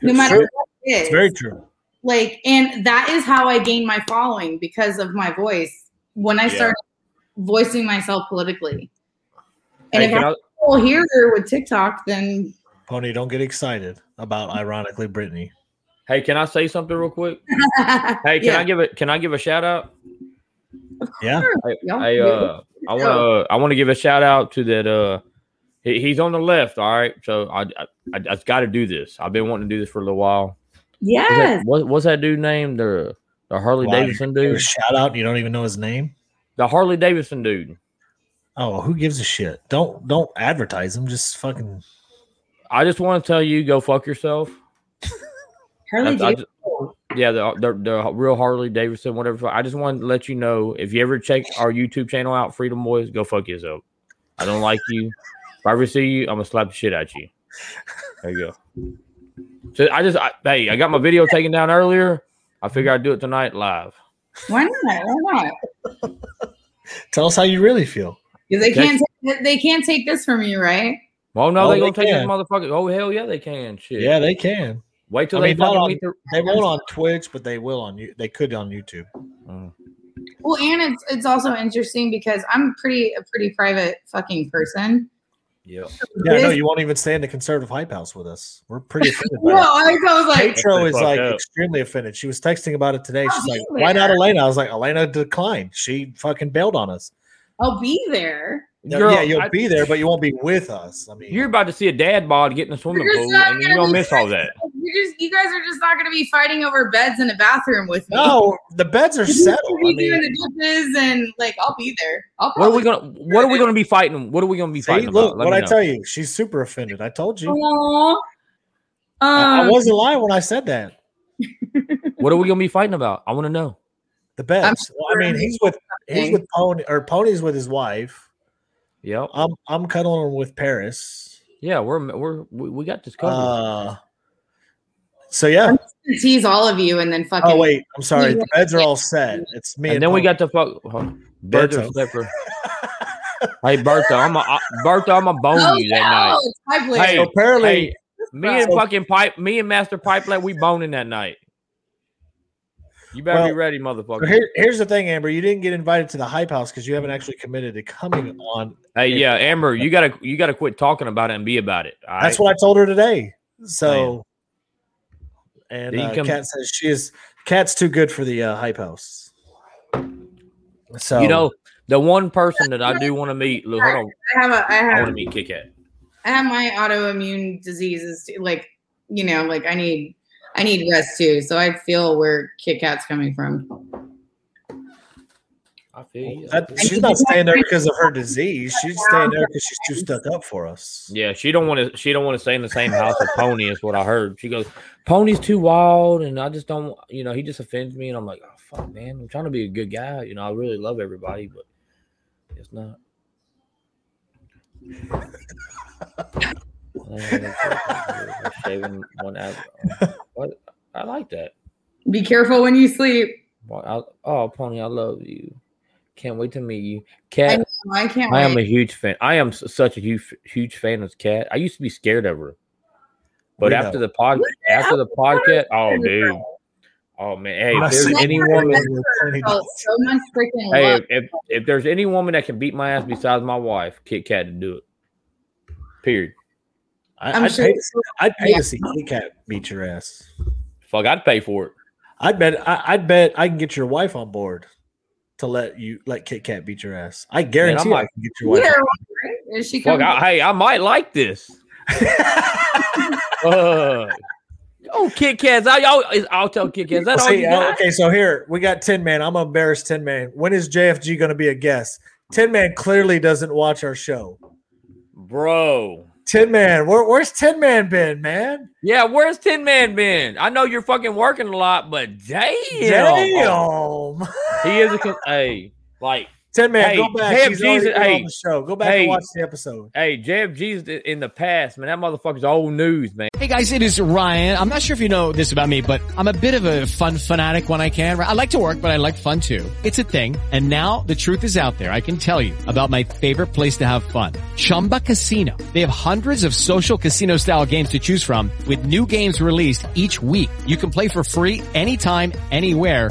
No It's matter true. what it is. It's very true. like and that is how I gained my following because of my voice when I Yeah. started voicing myself politically. And Hey, if I, still with TikTok, then Pony, don't get excited about ironically Brittany. hey, can I say something real quick? Hey, can Yeah. I give it? Can I give a shout out? Yeah. Hey, Y'all hey, do it. uh, I want to. I want to give a shout out to that. Uh, he, he's on the left. All right, so I I, I just got to do this. I've been wanting to do this for a little while. What's yes. that, what, what's that dude named? The the Harley Why? Davidson Give a dude. shout out. You don't even know his name. The Harley Davidson dude. Oh, who gives a shit? Don't don't advertise him. Just fucking. I just want to tell you, go fuck yourself. Harley That's- I Davidson. just- yeah, the, the the real Harley Davidson, whatever. I just want to let you know if you ever check our YouTube channel out, Freedom Boys, go fuck yourself. I don't like you. If I ever see you, I'm gonna slap the shit at you. There you go. So I just, I, hey, I got my video taken down earlier. I figure I'd do it tonight live. Why not? Why not? Tell us how you really feel. They can't take, they can't take this from you, right? Well, no, Oh, they they gonna take this can. motherfucker. Oh hell yeah, they can. Shit. Yeah, they can. Wait till I they mean, fucking on- meet the. They won't on Twitch, but they will on you. They could on YouTube. Mm. Well, and it's it's also interesting because I'm pretty a pretty private fucking person. Yeah. Yeah, no, you won't even stay in the conservative hype house with us. We're pretty offended. by No. I was like, Petro is like up. extremely offended. She was texting about it today. She's I'll like, be "Why not. Elena?" I was like, "Elena declined. She fucking bailed on us." I'll be there. No, Girl, yeah, you'll I- be there, but you won't be with us. I mean, You're about to see a dad bod get in the swimming You're pool, not and you're gonna gonna miss all that. You just, you guys are just not going to be fighting over beds in a bathroom with me. no, the beds are You're settled. gonna I be doing the dishes and like I'll be there. I'll What are we gonna? What are we gonna be fighting? What are we gonna be see, fighting look about? What I know. tell you. She's super offended. I told you. Aw. I, I Um, wasn't lying when I said that. What are we gonna be fighting about? I want to know. The beds. Well, I mean, he's with he's with Pony or Pony's with his wife. Yep. I'm I'm cuddling with Paris. Yeah, we're we're we, we got this covered. Uh, so yeah. tease all of you and then fucking. Oh wait, I'm sorry. The beds are all set. It's me and and, then we got the fuck. huh, Beds are Berto. separate. hey Bertha, I'm a I, Bertha, I'm a bone Oh, you that no, night. it's my place. Hey, So apparently, Hey, me and So- fucking pipe, me and Master Pipelet, we boning that night. You better be Well, ready, So motherfucker. here, here's the thing, Amber. You didn't get invited to the hype house because you haven't actually committed to coming on. hey, yeah, Amber, you gotta you gotta quit talking about it and be about it. all That's right? what I told her today. So, and Then you uh, come- Kat says she is. Kat's too good for the uh, hype house. So you know the one person that I do want to meet. Look, hold on, I have a, I I want to meet Kit Kat. I have my autoimmune diseases. too. Like, you know, like I need, I need rest too. So I feel where Kit Kat's coming from. I feel you. that, she's not staying there because of her disease. She's staying there because she's too stuck up for us. Yeah, she don't want to. She don't want to stay in the same house with Pony. Is what I heard. She goes, Pony's too wild, and I just don't. You know, he just offends me, and I'm like, oh fuck, man. I'm trying to be a good guy. You know, I really love everybody, but it's not. Shaving one ab- um, What? I like that. Be careful when you sleep. Well, I, oh, Pony, I love you. Can't wait to meet you, I, Cat. know, I can't I am a huge fan. I am such a huge, huge fan of Cat. I used to be scared of her, but We after know. the pod, after the podcast, oh dude, oh man, hey, if there's any woman, with Pony does. so much freaking hey, if, if if there's any woman that can beat my ass besides my wife, Kit Kat to do it. Period. I, I'm I'd sure. pay, I'd pay Yeah. to see Kit Kat beat your ass. Fuck, I'd pay for it. I'd bet. I, I'd bet I can get your wife on board to let you let Kit Kat beat your ass. I guarantee I, might- can get your wife. Yeah, right? Is she Fuck. I, hey, I might like this. uh, oh, Kit Kats, I, I'll, I'll tell Kit Kats. That all See, you uh, okay, so here we got Tin Man. I'm gonna embarrass Tin Man. When is JFG going to be a guest? Tin Man clearly doesn't watch our show. bro. Tin Man, where, where's Tin Man been, man? Yeah, where's Tin Man been? I know you're fucking working a lot, but damn, Damn. he is a hey, like Tin Man, Hey, go back. JFG's He's already hey, on the show. Go back hey. and watch the episode. hey, JFG's in the past, man. That motherfucker's old news, man. Hey guys, it is Ryan. I'm not sure if you know this about me, but I'm a bit of a fun fanatic when I can. I like to work, but I like fun too. It's a thing. And now the truth is out there. I can tell you about my favorite place to have fun. Chumba Casino. They have hundreds of social casino style games to choose from with new games released each week. You can play for free anytime, anywhere.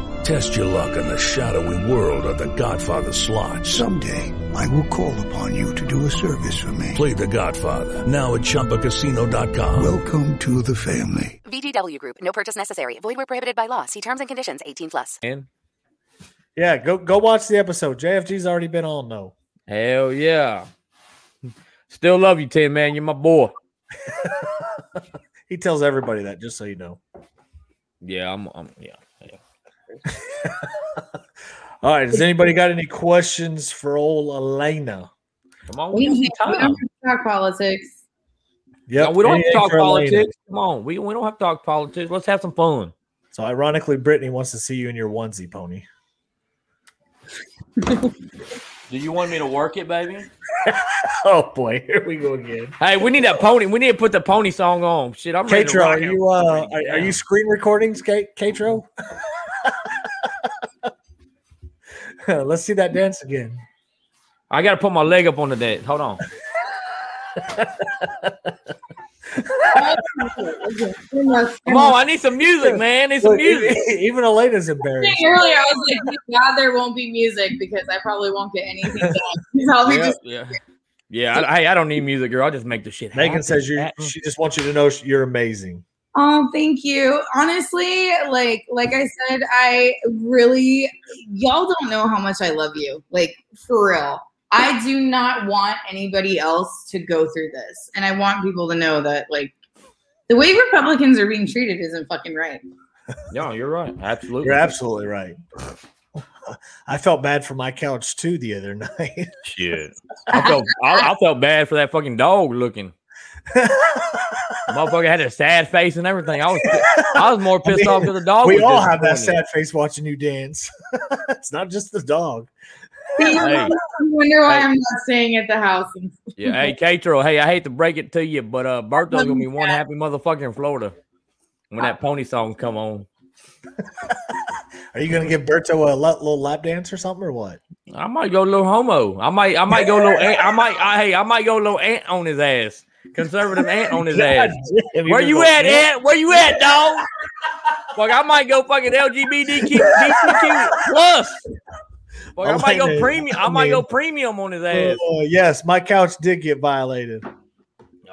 Test your luck in the shadowy world of The Godfather slot. Someday, I will call upon you to do a service for me. Play The Godfather now at ChumbaCasino.com. Welcome to the family. VGW Group. No purchase necessary. Void where prohibited by law. See terms and conditions. 18 plus. Man, Yeah, go go watch the episode. JFG's already been on though. hell yeah. Still love you, Tin, Man. You're my boy. He tells everybody that, just so you know. Yeah, I'm. I'm yeah. Yeah. All right. Has anybody got any questions for old Elena? Come on, We we don't, have, some we don't time. have to talk politics. Yep. No, we don't have to talk for Elena. politics. Come on, we, we don't have to talk politics. Let's have some fun. So ironically, Brittany wants to see you in your onesie pony. Do you want me to work it, baby? oh boy, here we go again. Hey, we need that pony. We need to put the pony song on. Shit, I'm ready to Katro, rock are you uh are, are you screen recordings, Ka- Katro? Let's see that dance again. I gotta put my leg up on the deck. Hold on. Come on, I need some music, man. I need some Look, music. even, even Elena's embarrassed. Earlier, I was like, God there won't be music because I probably won't get anything done. 'Cause I'll Yeah, just yeah. Yeah, I, I don't need music, girl. I'll just make the shit happen. Megan says you she just wants you to know you're amazing. Oh, thank you. Honestly, like like I said, I really y'all don't know how much I love you. Like for real. I do not want anybody else to go through this. And I want people to know that like the way Republicans are being treated isn't fucking right. No, you're right. Absolutely. You're absolutely right. I felt bad for my couch too the other night. Shit. I felt I, I felt bad for that fucking dog looking. Motherfucker had a sad face and everything. I was I was more I pissed mean, off because the dog. We was all have that sad face watching you dance. it's not just the dog. I Hey. wonder why Hey. I'm not staying at the house. Yeah, hey Katro, hey, I hate to break it to you, but uh Bertho's gonna be one happy motherfucker in Florida when that pony song come on. Are you gonna give Berto a little lap dance or something or what? I might go a little homo. I might I might go a little ant, I might I, hey I might go a little ant on his ass. Conservative ant on his ass. damn, Where you at, ant? Where you at, dog? Fuck, I might go fucking LGBTQ plus. Fuck, I might go premium. I I might go premium on his ass. Oh, yes, my couch did get violated.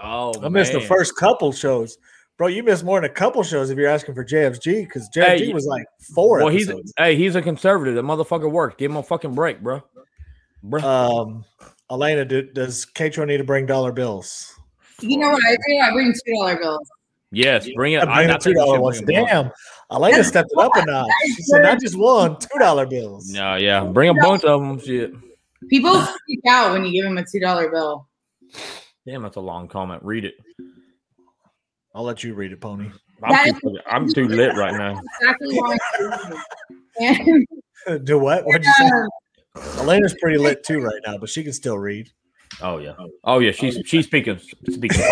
Oh, I missed the first couple shows. Bro, you missed more than a couple shows if you're asking for JFG because JFG Hey, was like four Well, he's hey, he's a conservative. That motherfucker worked. Give him a fucking break, bro. Bro. Um, Elena, do, does Katro need to bring dollar bills? You know what I do? I bring two dollar bills. yes, bring it. I bring I, the two dollar ones. Damn, Elena stepped it up a notch. She said not just one, two dollar bills. No, yeah, bring a bunch of them. Shit. People freak out when you give them a two dollar bill. Damn, that's a long comment. Read it. I'll let you read it, Pony. I'm too, is- I'm too lit right now. Exactly why I'm doing it. And Do what? What'd you say? Elena's pretty lit too right now, but she can still read. Oh, oh yeah. Oh yeah. She's oh, she's speaking speaking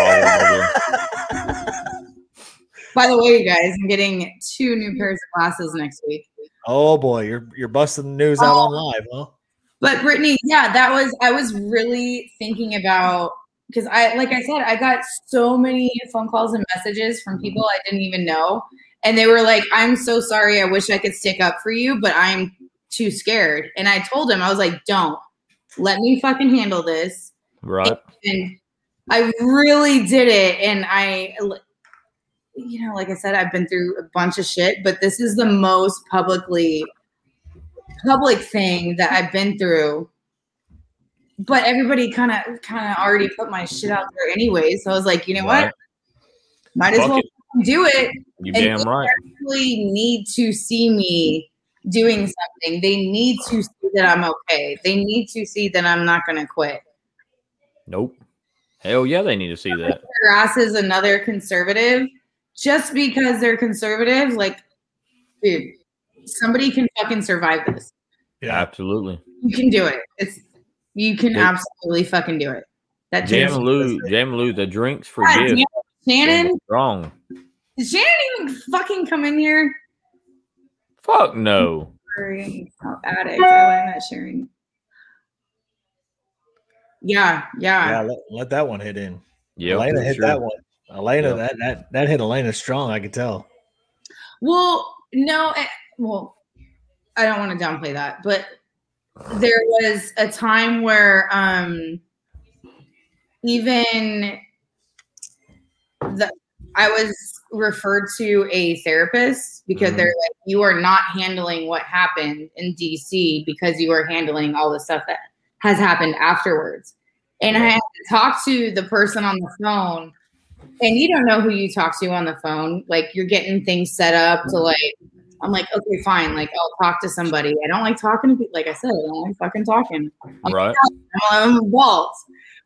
by the way, you guys, I'm getting two new pairs of glasses next week. Oh boy, you're you're busting the news out on oh. live, huh? But Brittany, yeah, that was I was really thinking about because I like I said, I got so many phone calls and messages from mm-hmm. people I didn't even know. And they were like, I'm so sorry, I wish I could stick up for you, but I'm too scared. And I told him, I was like, don't let me fucking handle this. Right. And I really did it. And I you know, like I said, I've been through a bunch of shit, but this is the most publicly public thing that I've been through. But everybody kind of kind of already put my shit out there anyway. So I was like, you know Right. what? Might as Fuck well it. do it. You And damn right. actually need to see me doing something. They need to see that I'm okay. They need to see that I'm not going to quit. Nope. Hell yeah, they need to see that. Grass is another conservative. Just because they're conservative, like, dude, somebody can fucking survive this. Yeah, absolutely. You can do it. It's you can Yeah. absolutely fucking do it. That Jam James- Lou, Jam Lou, the drinks for God gift. damn, Shannon, Wrong. did Shannon even fucking come in here? Fuck no. Sorry, addict. I like not sharing. Yeah, yeah. Yeah, let, let that one hit in. Yeah, Elena hit sure. that one. Elena, Yeah. that, that that hit Elena strong. I could tell. Well, no, eh, well, I don't want to downplay that, but there was a time where um even the I was referred to a therapist because Mhm. they're like, you are not handling what happened in DC because you are handling all the stuff that has happened afterwards. And I had to talk to the person on the phone and you don't know who you talk to on the phone. Like you're getting things set up to like, I'm like, okay, fine. Like I'll talk to somebody. I don't like talking to people. Like I said, I don't like fucking talking. I'm, Right. I'm, I'm involved.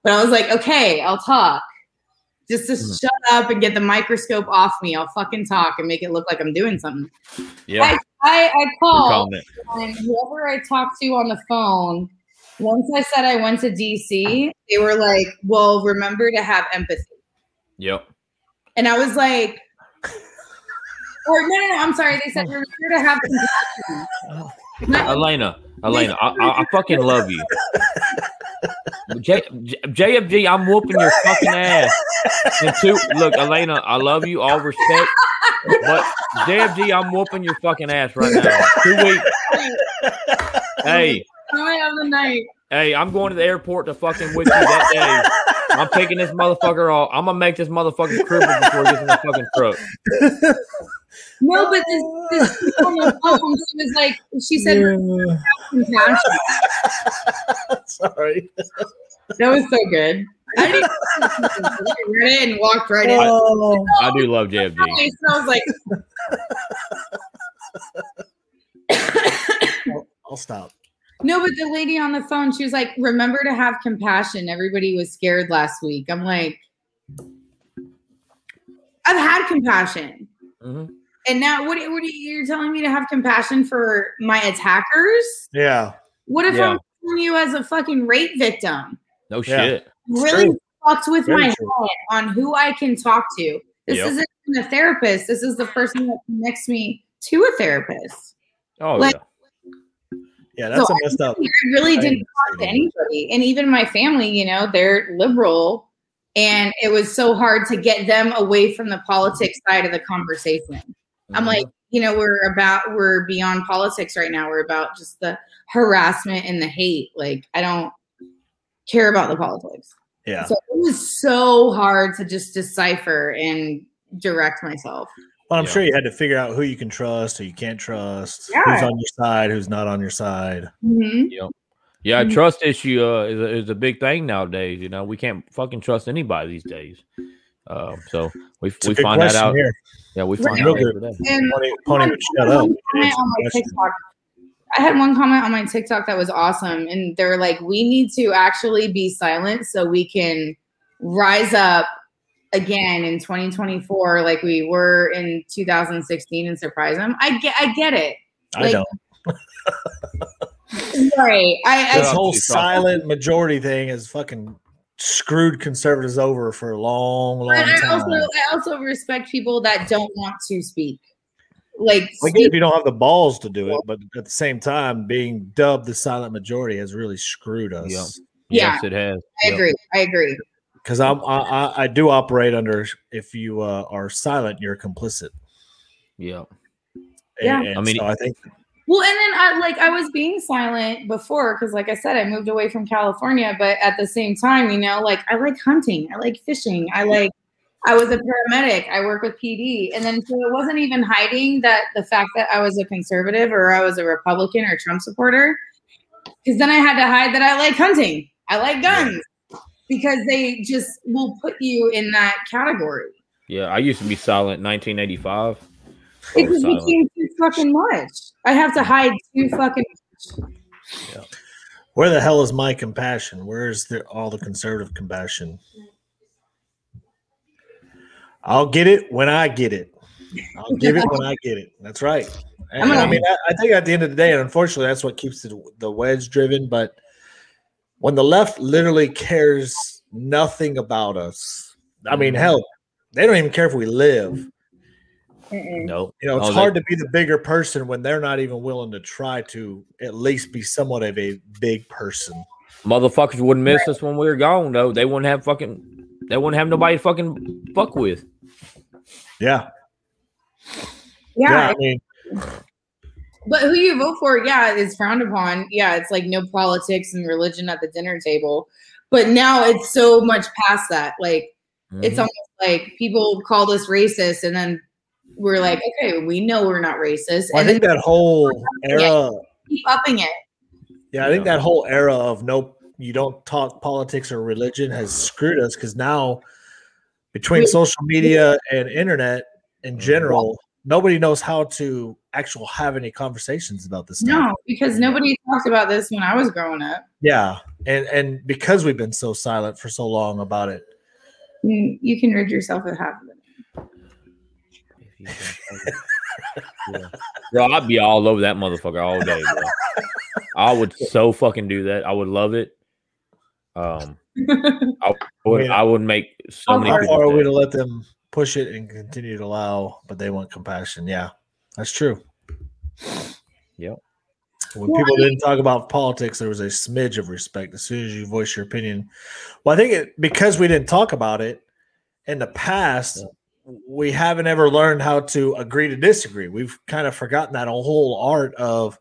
But I was like, okay, I'll talk. Just to Mhm. shut up and get the microscope off me. I'll fucking talk and make it look like I'm doing something. Yeah. I, I, I called and whoever I talked to on the phone Once I said I went to DC, they were like, "Well, remember to have empathy." Yep. And I was like, or no, no, no, I'm sorry. They said remember to have compassion. Elena, Elena, I, I, I fucking love you. J, J, JFG, I'm whooping your fucking ass. And two, look, Elena, I love you, all respect, but JFG, I'm whooping your fucking ass right now. Two weeks. Hey, Comment of the night. hey, I'm going to the airport to fucking with you that day. I'm taking this motherfucker off. I'm gonna make this motherfucker cripple before he gets in the fucking truck. No, but this, this people on the phone, she was like, she said, have compassion. Sorry. That was so good. I didn't read it and walked right in. Oh. I do love JFG. So I was like, I'll, I'll stop. no, but the lady on the phone, she was like, remember to have compassion. Everybody was scared last week. I'm like, I've had compassion. Mhm. And now what, what are you, you're telling me to have compassion for my attackers? Yeah. What if Yeah. I'm telling you as a fucking rape victim? No Yeah. shit. really true. fucked with Very my true. head on who I can talk to. This Yep. isn't even a therapist. This is the person that connects me to a therapist. Oh Like, yeah. Yeah, that's So a messed up. I really I didn't talk to anybody. And even my family, you know, they're liberal. And it was so hard to get them away from the politics side of the conversation. I'm like, you know, we're about, we're beyond politics right now. We're about just the harassment and the hate. Like, I don't care about the politics. Yeah. So it was so hard to just decipher and direct myself. Well, I'm Yeah. sure you had to figure out who you can trust, who you can't trust, who's on your side, who's not on your side. Mhm. Yeah, Mhm. trust issue uh, is, a, is a big thing nowadays. You know, we can't fucking trust anybody these days. Uh, so we It's we find that out. here. Yeah, we Right. find out good. every day. Pony, Pony would shut I had up. one comment on my. TikTok. I had one comment on my TikTok that was awesome, and they're like, "We need to actually be silent so we can rise up again in 2024, like we were in 2016, and surprise them." I get, I get it. I Like, don't. Right. I, This I whole silent majority thing is fucking screwed conservatives over for a long, long but I time. also, I also respect people that don't want to speak. Like, I get speak if you don't have the balls to do it, but at the same time, being dubbed the silent majority has really screwed us. Yeah. Yeah. Yes, it has. I Yep. agree. I agree. Because I'm I, I, I do operate under if you uh, are silent, you're complicit. Yeah. And- Yeah. and I mean- so I think Well, and then I like I was being silent before because, like I said, I moved away from California. But at the same time, you know, like I like hunting, I like fishing, I like. I was a paramedic. I work with PD, and then so it wasn't even hiding that the fact that I was a conservative or I was a Republican or Trump supporter, because then I had to hide that I like hunting, I like guns, because they just will put you in that category. Yeah. I used to be silent in 1985. It was just became too fucking much. I have to hide too fucking much. where the hell is my compassion? Where's the all the conservative compassion? I'll get it when I get it. I'll give it when I get it. That's right. And, I mean, I, I think at the end of the day, and unfortunately, that's what keeps the, the wedge driven. But when the left literally cares nothing about us, I mean, hell, they don't even care if we live. No. You know, it's they- hard to be the bigger person when they're not even willing to try to at least be somewhat of a big person. Motherfuckers wouldn't miss us when we were gone, though. They wouldn't have fucking. They wouldn't have nobody to fucking fuck with. Yeah. Yeah, I mean, But who you vote for, yeah, is frowned upon. Yeah, it's like no politics and religion at the dinner table. But now it's so much past that. Like it's Mhm. almost like people called us racist, and then we're like, okay, we know we're not racist, I and think that whole era, keep upping it. yeah, I think that whole era of no, you don't talk politics or religion has screwed us because now between social media and internet in mm. general, nobody knows how to actually have any conversations about this stuff. No, because mm. nobody talked about this when I was growing up. Yeah, and and because we've been so silent for so long about it, You, you can rid yourself of half of it. Yeah. Bro, I'd be all over that motherfucker all day, bro. I would so fucking do that. I would love it. Um, I would. I would make so many. How far are we to let them push it and continue to allow, but they want compassion? Yeah, that's true. Yep. When people didn't talk about politics, there was a smidge of respect as soon as you voice your opinion. Well, I think it because we didn't talk about it in the past, we haven't ever learned how to agree to disagree. We've kind of forgotten that whole art of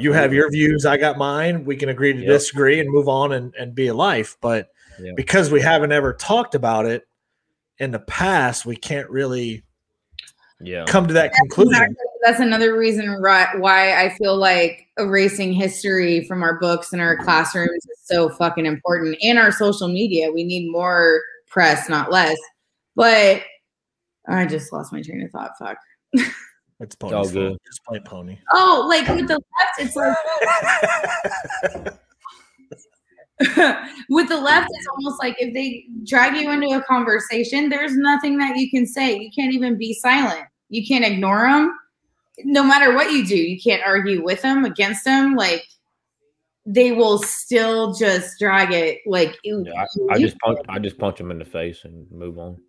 you have your views, I got mine. We can agree to Yep. disagree and move on and, and be a life. But Yeah. because we haven't ever talked about it in the past, we can't really Yeah. come to that conclusion. Exactly. That's another reason ri- why I feel like erasing history from our books and our classrooms is so fucking important. And our social media, we need more press, not less. But I just lost my train of thought. Fuck. It's all pony's good. Just play pony. Oh, like with the left, it's like with the left, it's almost like if they drag you into a conversation, there's nothing that you can say. You can't even be silent. You can't ignore them. No matter what you do, you can't argue with them, against them. Like they will still just drag it. Like Yeah, I, I just punch. I just punch him in the face and move on.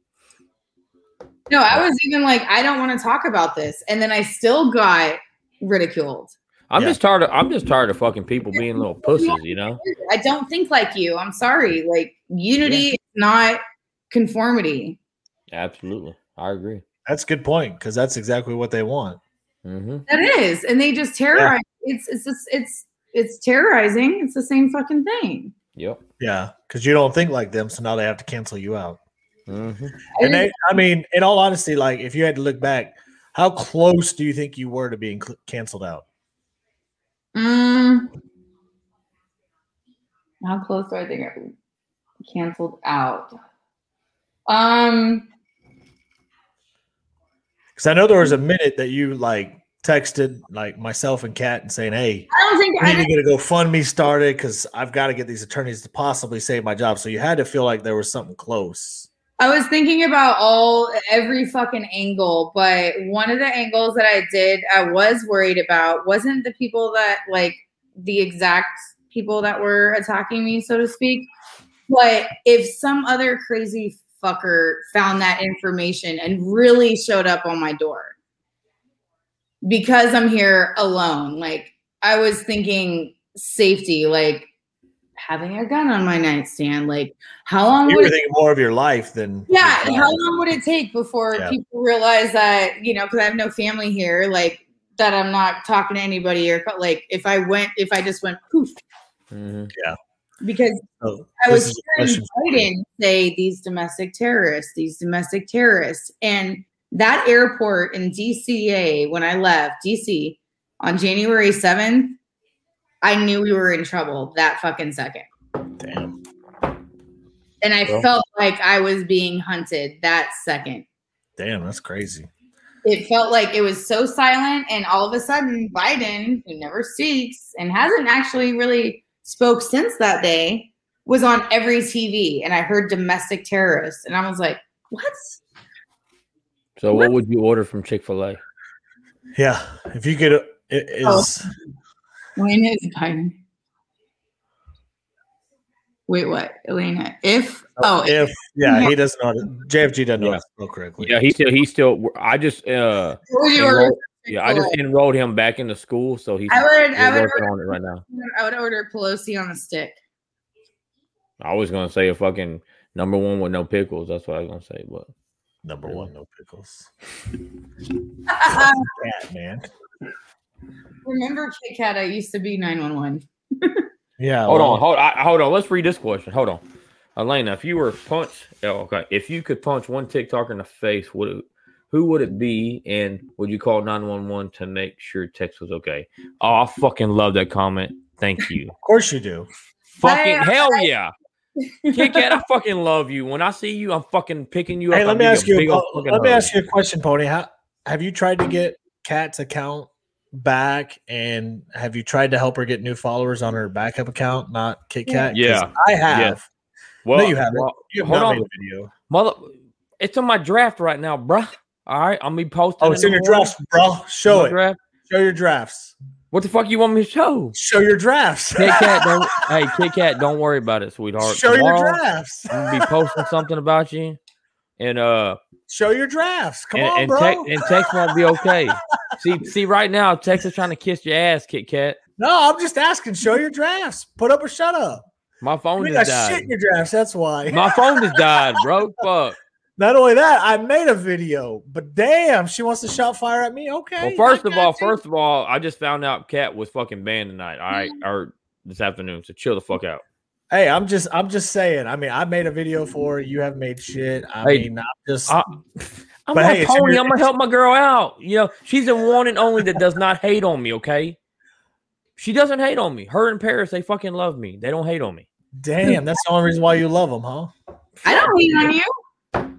No, I was even like, I don't want to talk about this, and then I still got ridiculed. I'm just tired of. I'm just tired of fucking people being little pussies. You know. I don't think like you. I'm sorry. Like unity is not conformity. Absolutely, I agree. That's a good point because that's exactly what they want. Mm-hmm. That is, and they just terrorize. It's it's just, it's it's terrorizing. It's the same fucking thing. Yep. Yeah, because you don't think like them, so now they have to cancel you out. Mm-hmm. And they, I mean, in all honesty, like if you had to look back, how close do you think you were to being cl- canceled out? Mm. How close do I think I canceled out? Um, Because I know there was a minute that you like texted like myself and Kat and saying, "Hey, I don't think I need to get a GoFundMe started because I've got to get these attorneys to possibly save my job." So you had to feel like there was something close. I was thinking about all every fucking angle, but one of the angles that I did, I was worried about wasn't the people that like the exact people that were attacking me, so to speak. But if some other crazy fucker found that information and really showed up on my door because I'm here alone, like I was thinking safety, like having a gun on my nightstand, like how long You would were it thinking more of your life than yeah, how long would it take before Yeah. people realize that you know? Because I have no family here, like that. I'm not talking to anybody, or like if I went, if I just went poof, Mm-hmm. Yeah. because So I was is a hearing question for you. Biden say these domestic terrorists, these domestic terrorists, and that airport in DCA when I left DC on January 7th, I knew we were in trouble that fucking second. Damn. And I Well- felt like I was being hunted that second. Damn, that's crazy. it felt like it was so silent and all of a sudden biden who never speaks and hasn't actually really spoke since that day was on every tv and i heard domestic terrorists and i was like what So, what would you order from Chick Fil A? Yeah, if you could, it oh. is. When is biden wait what elena if oh if yeah, he doesn't know. JFG doesn't know how to spell correctly. Yeah, he still. He still. I just. uh What would enrolled- Yeah, I just enrolled him back into school, so he's. I would- I would working order- on it right now. i would order pelosi on a stick I was gonna say a fucking number one with no pickles. That's what I was gonna say, but number one, no pickles. Kat man. Remember kit kat i used to be 911 Yeah. hold well, on, hold, I, hold on. Let's read this question. Hold on, Elena. If you were punched, oh, okay. If you could punch one TikToker in the face, would it, who would it be, and would you call nine one one to make sure text was okay? Oh, I fucking love that comment. Thank you. Of course you do. fucking Hey, uh, hell yeah. Kit Kat, I fucking love you. When I see you, I'm fucking picking you Hey, up. let me ask you. A, old po- fucking let me hug. ask you a question, Pony. How have you tried to get Kat's account back, and have you tried to help her get new followers on her backup account, not Kit Kat? 'Cause Yeah. I have. Yeah. Well, no, you haven't. well, you have hold not on. made a video. Mother, it's on my draft right now, bruh. All right, I'm gonna be posting. Oh, it's in your drafts, bro. Show it. draft. Show your drafts. What the fuck you want me to show? Show your drafts. Kit Kat, don't hey Kit Kat, don't worry about it, sweetheart. Show your drafts. I'm gonna be posting something about you, and uh, Show your drafts. Come and, on, and, bro. Tex- and Tex won't be okay. see, see, right now, Texas trying to kiss your ass, Kit Kat. no, I'm just asking. Show your drafts. Put up or shut up. My phone You just shit in your drafts. That's why. My phone just died, bro. Fuck. Not only that, I made a video, but damn, she wants to shout fire at me. Okay. Well, first of all, you. first of all, I just found out Kat was fucking banned tonight. All right, or this afternoon. So chill the fuck out. Hey, I'm just, I'm just saying. I mean, I made a video for her. You have made shit. I Hey, mean, I'm just. I- I'm But a hey, it's pony. your- I'm gonna help my girl out. You know, she's the one and only that does not hate on me. Okay, she doesn't hate on me. Her and Paris, they fucking love me. They don't hate on me. damn, that's the only reason why you love them, huh? I don't hate on you.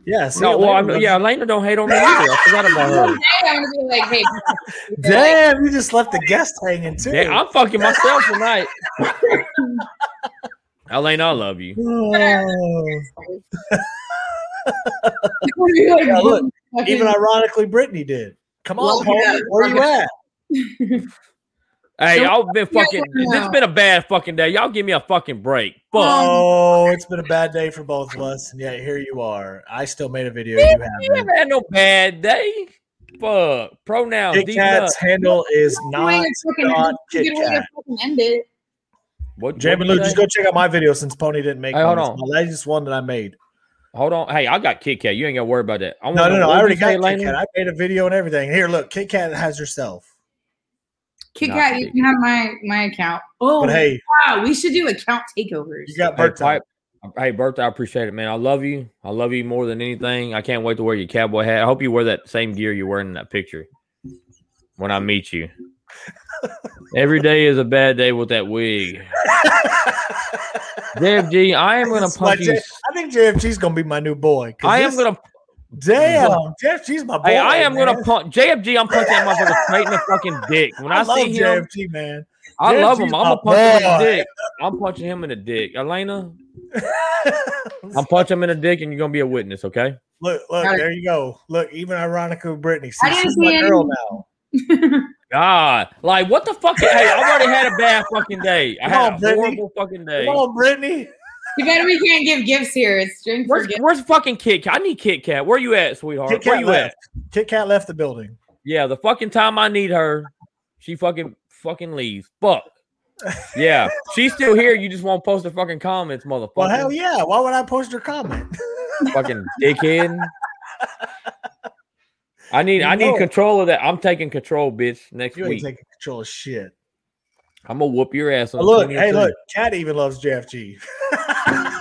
Yeah. See, No, well, I'm, yeah, you. Elena don't hate on me either. I forgot about One her. day I'm gonna be like, hey, Damn, you just left the guest hanging too. Yeah, I'm fucking myself tonight. Elena, I love you. Yeah, look, even ironically, Brittany did. Come on, Love Paul, where you at? Hey, So- y'all been Yeah, fucking. yeah. This has been a bad fucking day. Y'all give me a fucking break. Fuck. Um, oh, it's been a bad day for both of us, and yet here you are. I still made a video. You You haven't. had no bad day. Fuck. Pronoun. Kit Kat's handle is not not end. Kit Good way to Kat. end it. What? Jam what and you just go check out my video since Pony didn't make Hey, one. hold on. my latest one that I made. Hold on. Hey, I got Kit Kat. You ain't got to worry about that. I No, no, no. I already got Kit Elena? Kat. I made a video and everything. Here, look, Kit Kat has herself. Kit Kat, you can have my my account. Oh, But hey, wow, we should do account takeovers. you got Hey, birthday. Pipe- hey, Bertha, I appreciate it, man. I love you. I love you more than anything. I can't wait to wear your cowboy hat. I hope you wear that same gear you're wearing in that picture when I meet you. Every day is a bad day with that wig. JFG, I am gonna This is my punch you. J- I think JFG's gonna be my new boy. I am gonna. Damn, JFG's my boy. Hey, I am gonna punch JFG. I'm punching that motherfucker straight in the fucking dick. When I, I love see him, JFG, man. I love him. I'm my gonna punch him in the dick. I'm punching him in the dick. Elena, I'm punching him in the dick, and you're gonna be a witness, okay? Look, look, there you go. Look, even ironically Brittany. See, I she's my girl now. God, like what the fuck? Hey, I've already had a bad fucking day. I Come had on, a Brittany. horrible fucking day. Come on, Brittany. You bad we can't give gifts here. It's drink for Where's, gifts. where's fucking Kit Kat? I need Kit Kat. Where you at, sweetheart? Kit Where Kat you left. at? Kit Kat left the building. Yeah, the fucking time I need her, she fucking fucking leaves. Fuck. Yeah, she's still here. You just won't post the fucking comments, motherfucker. Well, hell yeah. Why would I post her comment? fucking dickhead. I need I You need know. control of that. I'm taking control, bitch. Next You ain't week, taking control of shit. I'm gonna whoop your ass. On Oh, look, hey, 23. look. Kat even loves JFG.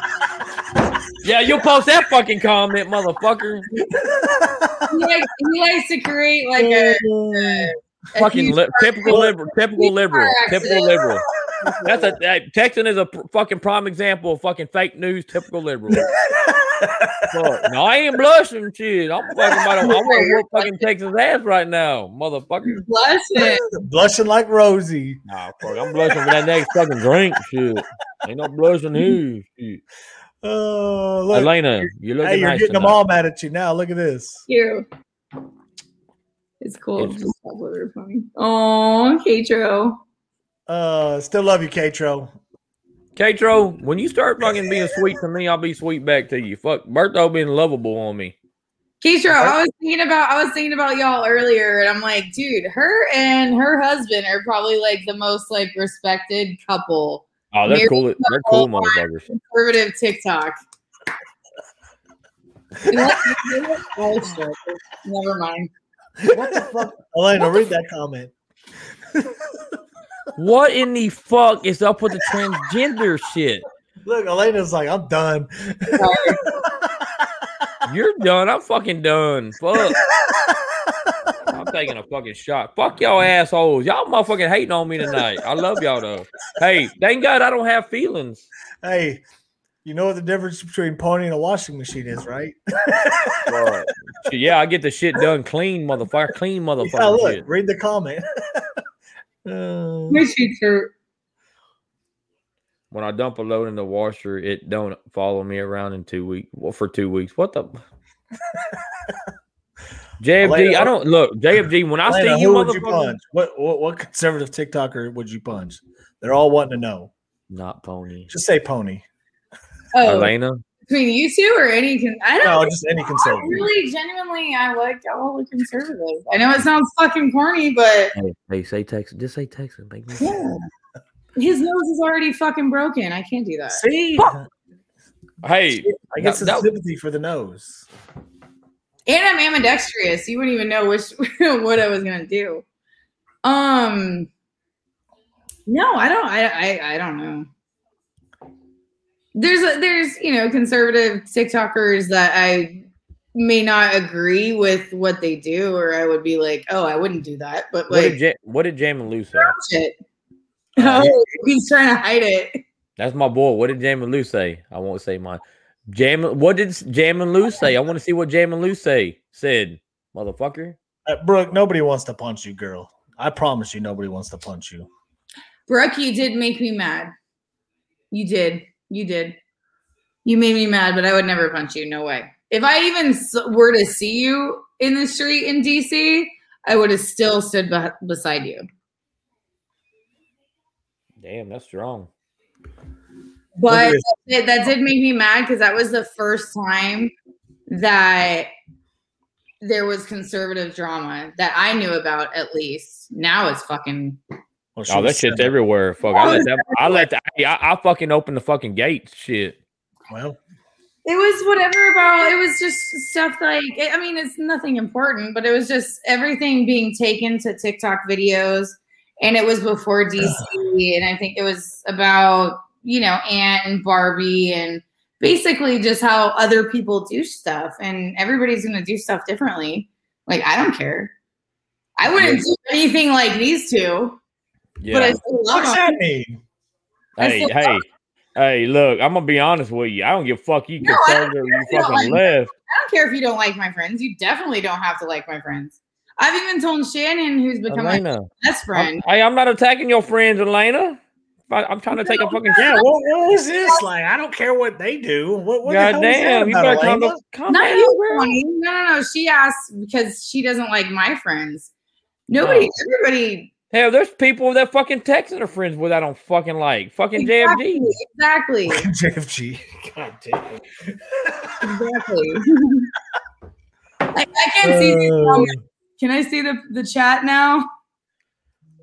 Yeah, you'll post that fucking comment, motherfucker. He likes, he likes to create like a, a, a fucking li- typical liberal, typical liberal, typical accident. liberal. That's a that, Texan is a pr- fucking prime example of fucking fake news, typical liberal. No, I ain't blushing, shit. I'm fucking about to, I want to whoop fucking Texas ass right now, motherfucker. Bless it. Blushing like Rosie. Nah, fuck, I'm blushing for that next fucking drink, shit. Ain't no blushing here, shit. Oh, look. Elena, you looking hey, you're nice getting them all mad at you now. Look at this. You. It's cool. It's- Just stop funny. Oh, Katro. Uh, still love you, Katro. Katro, when you start fucking being sweet to me, I'll be sweet back to you. Fuck, Bertho being lovable on me. Katro, I was thinking about I was thinking about y'all earlier, and I'm like, dude, her and her husband are probably like the most like respected couple. Oh, they're Married cool. They're cool couple on motherfuckers. Conservative TikTok. Never mind. What the fuck? Elena, read that comment. What in the fuck is up with the transgender shit? Look, Elena's like, I'm done. You're done. I'm fucking done. Fuck. I'm taking a fucking shot. Fuck y'all assholes. Y'all motherfucking hating on me tonight. I love y'all though. Hey, thank God I don't have feelings. hey, you know what the difference between pony and a washing machine is, right? Yeah, I get the shit done clean, motherfucker. Clean motherfucker yeah, look, read the comment. Uh, My sheets hurt. When I dump a load in the washer, it don't follow me around in two weeks. Well, for two weeks. What the? JFG, Elena- I don't look JFG. When I Elena, see you, who would you motherfucker, punch? What, what what conservative TikToker would you punch? They're all wanting to know. not pony. Just say pony. Oh, Elena, between you two or any? Con- I don't. No, just any I conservative. really, genuinely, I like all the conservatives. I know it sounds fucking corny, but hey, hey, say Texas. Just say Texas. Make me. yeah, his nose is already fucking broken. I can't do that. See, Hey, I guess that- it's sympathy for the nose. And I'm ambidextrous. You wouldn't even know which what I was gonna do. Um, no, I don't. I I, I don't know. There's a, there's you know conservative TikTokers that I may not agree with what they do, or I would be like, oh, I wouldn't do that. But what like, did J- what did Jam and Lou say? shit. Oh, he's trying to hide it. That's my boy. What did Jam and Lou say? I won't say mine. Jam. What did Jam and Lou say? I want to see what Jam and Lou say. Said, motherfucker. Uh, Brooke, nobody wants to punch you, girl. I promise you, nobody wants to punch you. Brooke, you did make me mad. You did. You did. You made me mad, but I would never punch you. No way. If I even were to see you in the street in DC, I would have still stood beh beside you. Damn, that's strong. But that, that did make me mad because that was the first time that there was conservative drama that I knew about, at least. Now it's fucking. Well, Oh, that shit's everywhere. Fuck, I let that. I let that. I, I fucking open the fucking gates. Shit. Well, It was whatever about it was just stuff like I mean it's nothing important, but it was just everything being taken to TikTok videos and it was before DC and I think it was about, you know, Ant and Barbie and basically just how other people do stuff and everybody's going to do stuff differently. Like I don't care. I wouldn't do anything like these two, but I Yeah. still love what's that mean? I Hey, still hey, hey. Look, I'm gonna be honest with you. I don't give a fuck. You No, I don't conservative. You if you don't fucking like left. I don't care if you don't like my friends. You definitely don't have to like my friends. I've even told Shannon, who's become my best friend. I'm, hey, I'm not attacking your friends, Elena. I, I'm trying to take a fucking. Yeah, what, what was this like? I don't care what they do. What, what the God hell was that damn, you about, better calm, Elena? the, calm Not down, you, girl. Tony. No, no, no. She asked because she doesn't like my friends. Nobody, Oh. everybody. Hell, there's people that fucking texting their friends with I don't fucking like. Fucking Exactly, JFG. exactly, JFG. God damn it. exactly. like, I can't see. these Uh, comments. Can I see the the chat now?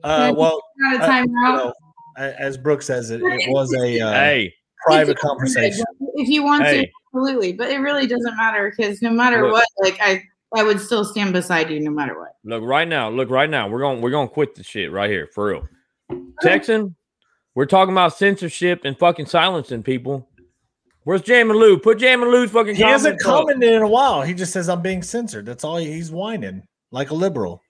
Uh, well, Out of uh, time you out. know, as Brooke says, it, it was a uh, Hey, private conversation. If you want to, absolutely. But it really doesn't matter because no matter Look. what, like I, I would still stand beside you no matter what. look right now. Look right now. We're going. to We're going to quit the shit right here for real. Texan. We're talking about censorship and fucking silencing people. Where's Jam and Lou? Put Jam and Lou's fucking. He hasn't comments up. commented in a while. He just says I'm being censored. That's all he, he's whining like a liberal.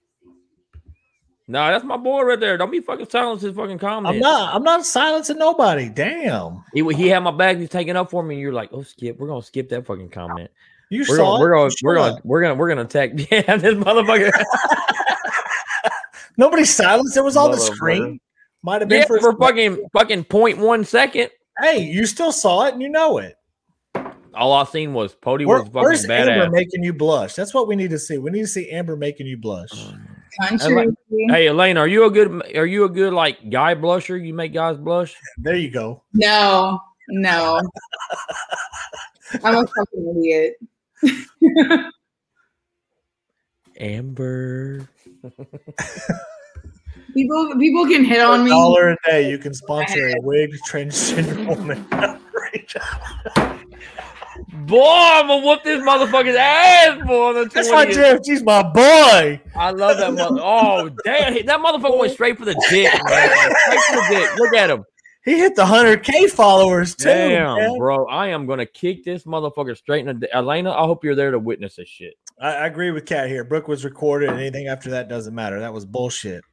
Nah, that's my boy right there. Don't be fucking silencing fucking comments. I'm not. I'm not silencing nobody. Damn. He, he had my bag. He's taking up for me. And you're like, oh, skip. We're gonna skip that fucking comment. You We're saw gonna, we're gonna, we're gonna, we're gonna, we're gonna attack. Yeah, this motherfucker. Nobody silenced. It was on the Motherfucker. screen. Might have been yeah, for, for fucking fucking point one second. Hey, you still saw it and you know it. All I seen was Pony Where- was fucking where's Amber making you blush? That's what we need to see. We need to see Amber making you blush. Country. Hey Elaine, are you a good? Are you a good like guy blusher? You make guys blush? There you go. No, no. I'm a fucking idiot. Amber. People, people can hit For on a me. dollar a day, you can sponsor a wig transgender woman. Boy, I'm gonna whoop this motherfucker's ass, boy. the That's why 20th. JFG's my boy. I love that mother. Oh damn, that motherfucker went straight for the dick, man. Straight for the dick. Look at him. He hit the hundred K followers too. Damn, man. bro. I am gonna kick this motherfucker straight in the. Elena, I hope you're there to witness this shit. I, I agree with Kat here. Brooke was recorded, and anything after that doesn't matter. That was bullshit.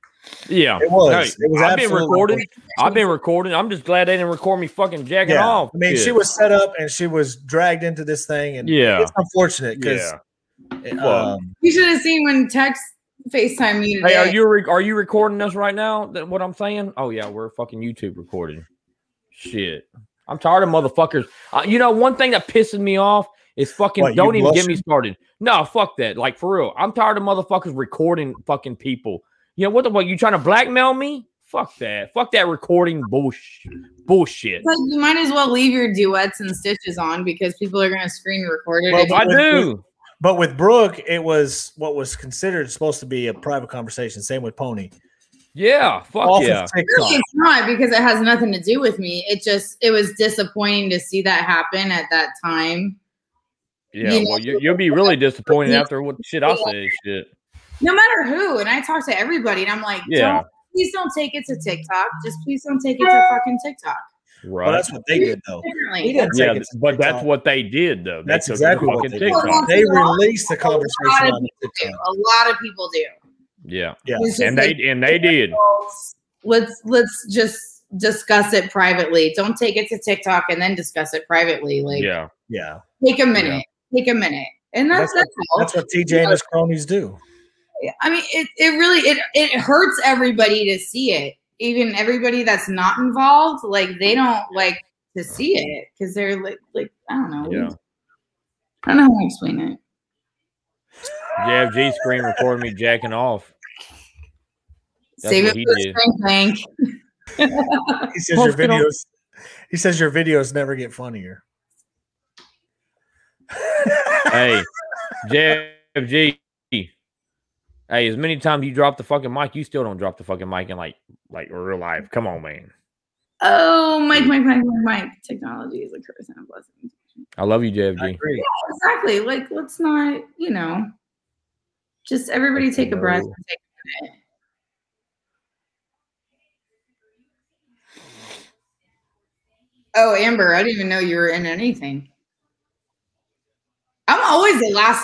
Yeah, It was. Hey, It was I've been absolutely recording. bullshit. I've been recording. I'm just glad they didn't record me fucking jacking Yeah, off. I mean, she was set up and she was dragged into this thing, and Yeah. it's unfortunate because Yeah. um, You should have seen when Tex FaceTime me today. Hey, are you re- are you recording us right now? That what I'm saying? Oh yeah, we're fucking YouTube recording. Shit, I'm tired of motherfuckers. Uh, you know, one thing that pisses me off is fucking. What, don't even get me started. No, fuck that. Like for real, I'm tired of motherfuckers recording fucking people. You know what the fuck? You trying to blackmail me? Fuck that. Fuck that recording bullshit. Bullshit. Like you might as well leave your duets and stitches on because people are gonna screen record it. Well, if I you- do. But with Brooke, it was what was considered supposed to be a private conversation. Same with Pony. Yeah. Fuck Off yeah. TikTok. Really, it's not because it has nothing to do with me. It just it was disappointing to see that happen at that time. Yeah. you know, Well, you, you'll be really disappointed after what shit I say. Shit. No matter who, and I talk to everybody, and I'm like, Yeah. don't, please don't take it to TikTok. Just please don't take it to fucking TikTok. Right. Well, that's what they did, though. He didn't yeah, take it to but that's TikTok. what they did, though. They That's exactly what they did. TikTok. They released the A lot conversation of people do. A lot of people do. Yeah. Yeah. And they like, and they did. let's let's just discuss it privately. Don't take it to TikTok and then discuss it privately. Like Yeah. Yeah. take a minute. Take a minute. And that's That's, that's, what, that's what TJ and his cronies do. I mean, it, it really it it hurts everybody to see it. Even everybody that's not involved, like they don't like to see it because they're like like I don't know. Yeah. I don't know how to explain it. Jeff G screen recorded me jacking off. That's Save it for the did. spring bank. He says your videos. He says your videos never get funnier. hey, Jeff G. Hey, as many times you drop the fucking mic, you still don't drop the fucking mic in like like real life. Come on, man. Oh, Mike, Mike, Mike, Mike, Mike. Technology is a curse and a blessing. I love you, Jeff I G. agree. Yeah, exactly. Like, let's not, you know, just everybody take a breath and take a minute. Oh, Amber, I didn't even know you were in anything. I'm always the last.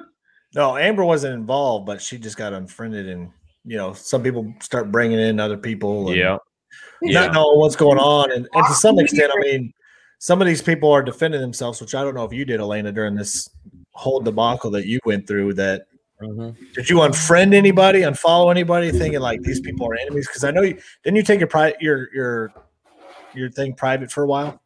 No, Amber wasn't involved, but she just got unfriended, and you know, some people start bringing in other people. And Yeah. not Yeah. knowing what's going on, and, and to some extent, I mean, some of these people are defending themselves, which I don't know if you did, Elena, during this whole debacle that you went through. That Mm-hmm. did you unfriend anybody, unfollow anybody, thinking like these people are enemies? Because I know you didn't you take your pri- your your your thing private for a while.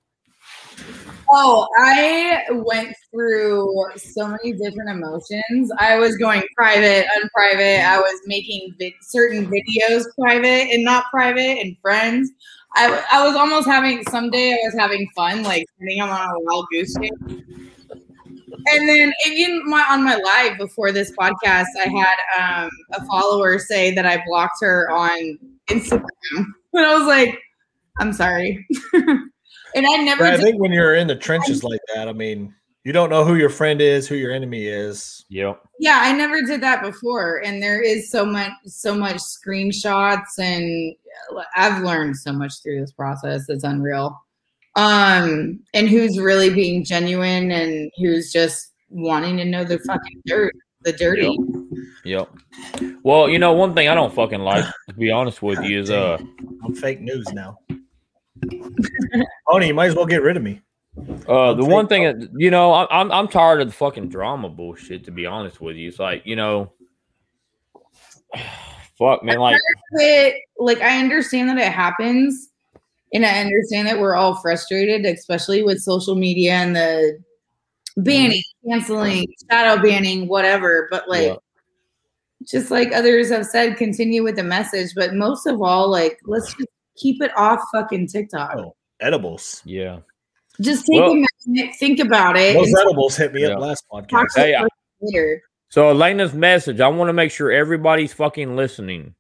Oh, I went through so many different emotions. I was going private, unprivate. I was making vi- certain videos private and not private, and friends. I, I was almost having someday I was having fun, like sitting on a wild goose chase. And then even my on my live before this podcast, I had um, a follower say that I blocked her on Instagram, and I was like, "I'm sorry." and I never. But I think when you're in the trenches like that, I mean, you don't know who your friend is, who your enemy is. Yep. yeah i never did that before and there is so much so much screenshots and i've learned so much through this process it's unreal um and who's really being genuine and who's just wanting to know the fucking dirt the dirty Yep. Well, you know, one thing I don't fucking like, to be honest with you, is uh I'm fake news now. Tony, you might as well get rid of me. Uh, the one thing that you know, I- I'm I'm tired of the fucking drama bullshit. To be honest with you, it's like you know, fuck man, like it, like I understand that it happens, and I understand that we're all frustrated, especially with social media and the banning, canceling, shadow banning, whatever. But like, Yeah. just like others have said, continue with the message. But most of all, like, let's just keep it off fucking TikTok. Oh, edibles. yeah, Just take Well- a minute, think about it. Those edibles hit me Yeah. up last podcast. Hey, I- So Elena's message, I want to make sure everybody's fucking listening.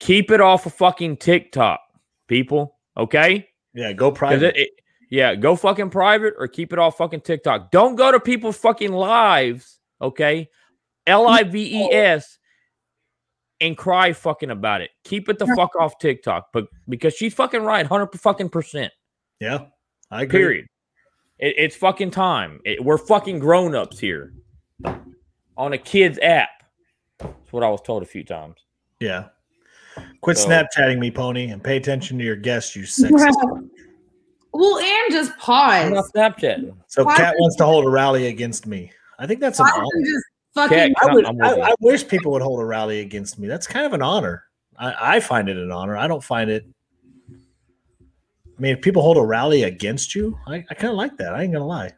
Keep it off of fucking TikTok, people. Okay? Yeah, go private. it- it- yeah, go fucking private or keep it off fucking TikTok. Don't go to people's fucking lives, okay? L I V E S and cry fucking about it. Keep it the fuck off TikTok, but because she's fucking right, hundred fucking percent. yeah, I agree. Period. It, it's fucking time. It- we're fucking grown ups here on a kid's app. That's what I was told a few times. Yeah. Quit So- Snapchatting me, Pony, and pay attention to your guests, you sexist. Well, and just I'm not pause. Snapchatting. So Why Kat would- wants to hold a rally against me. I think that's an Why honor. just fucking Kat, I, would, I'm I, wish people would hold a rally against me. That's kind of an honor. I, I find it an honor. I don't find it. I mean, if people hold a rally against you, I, I kind of like that. I ain't gonna lie.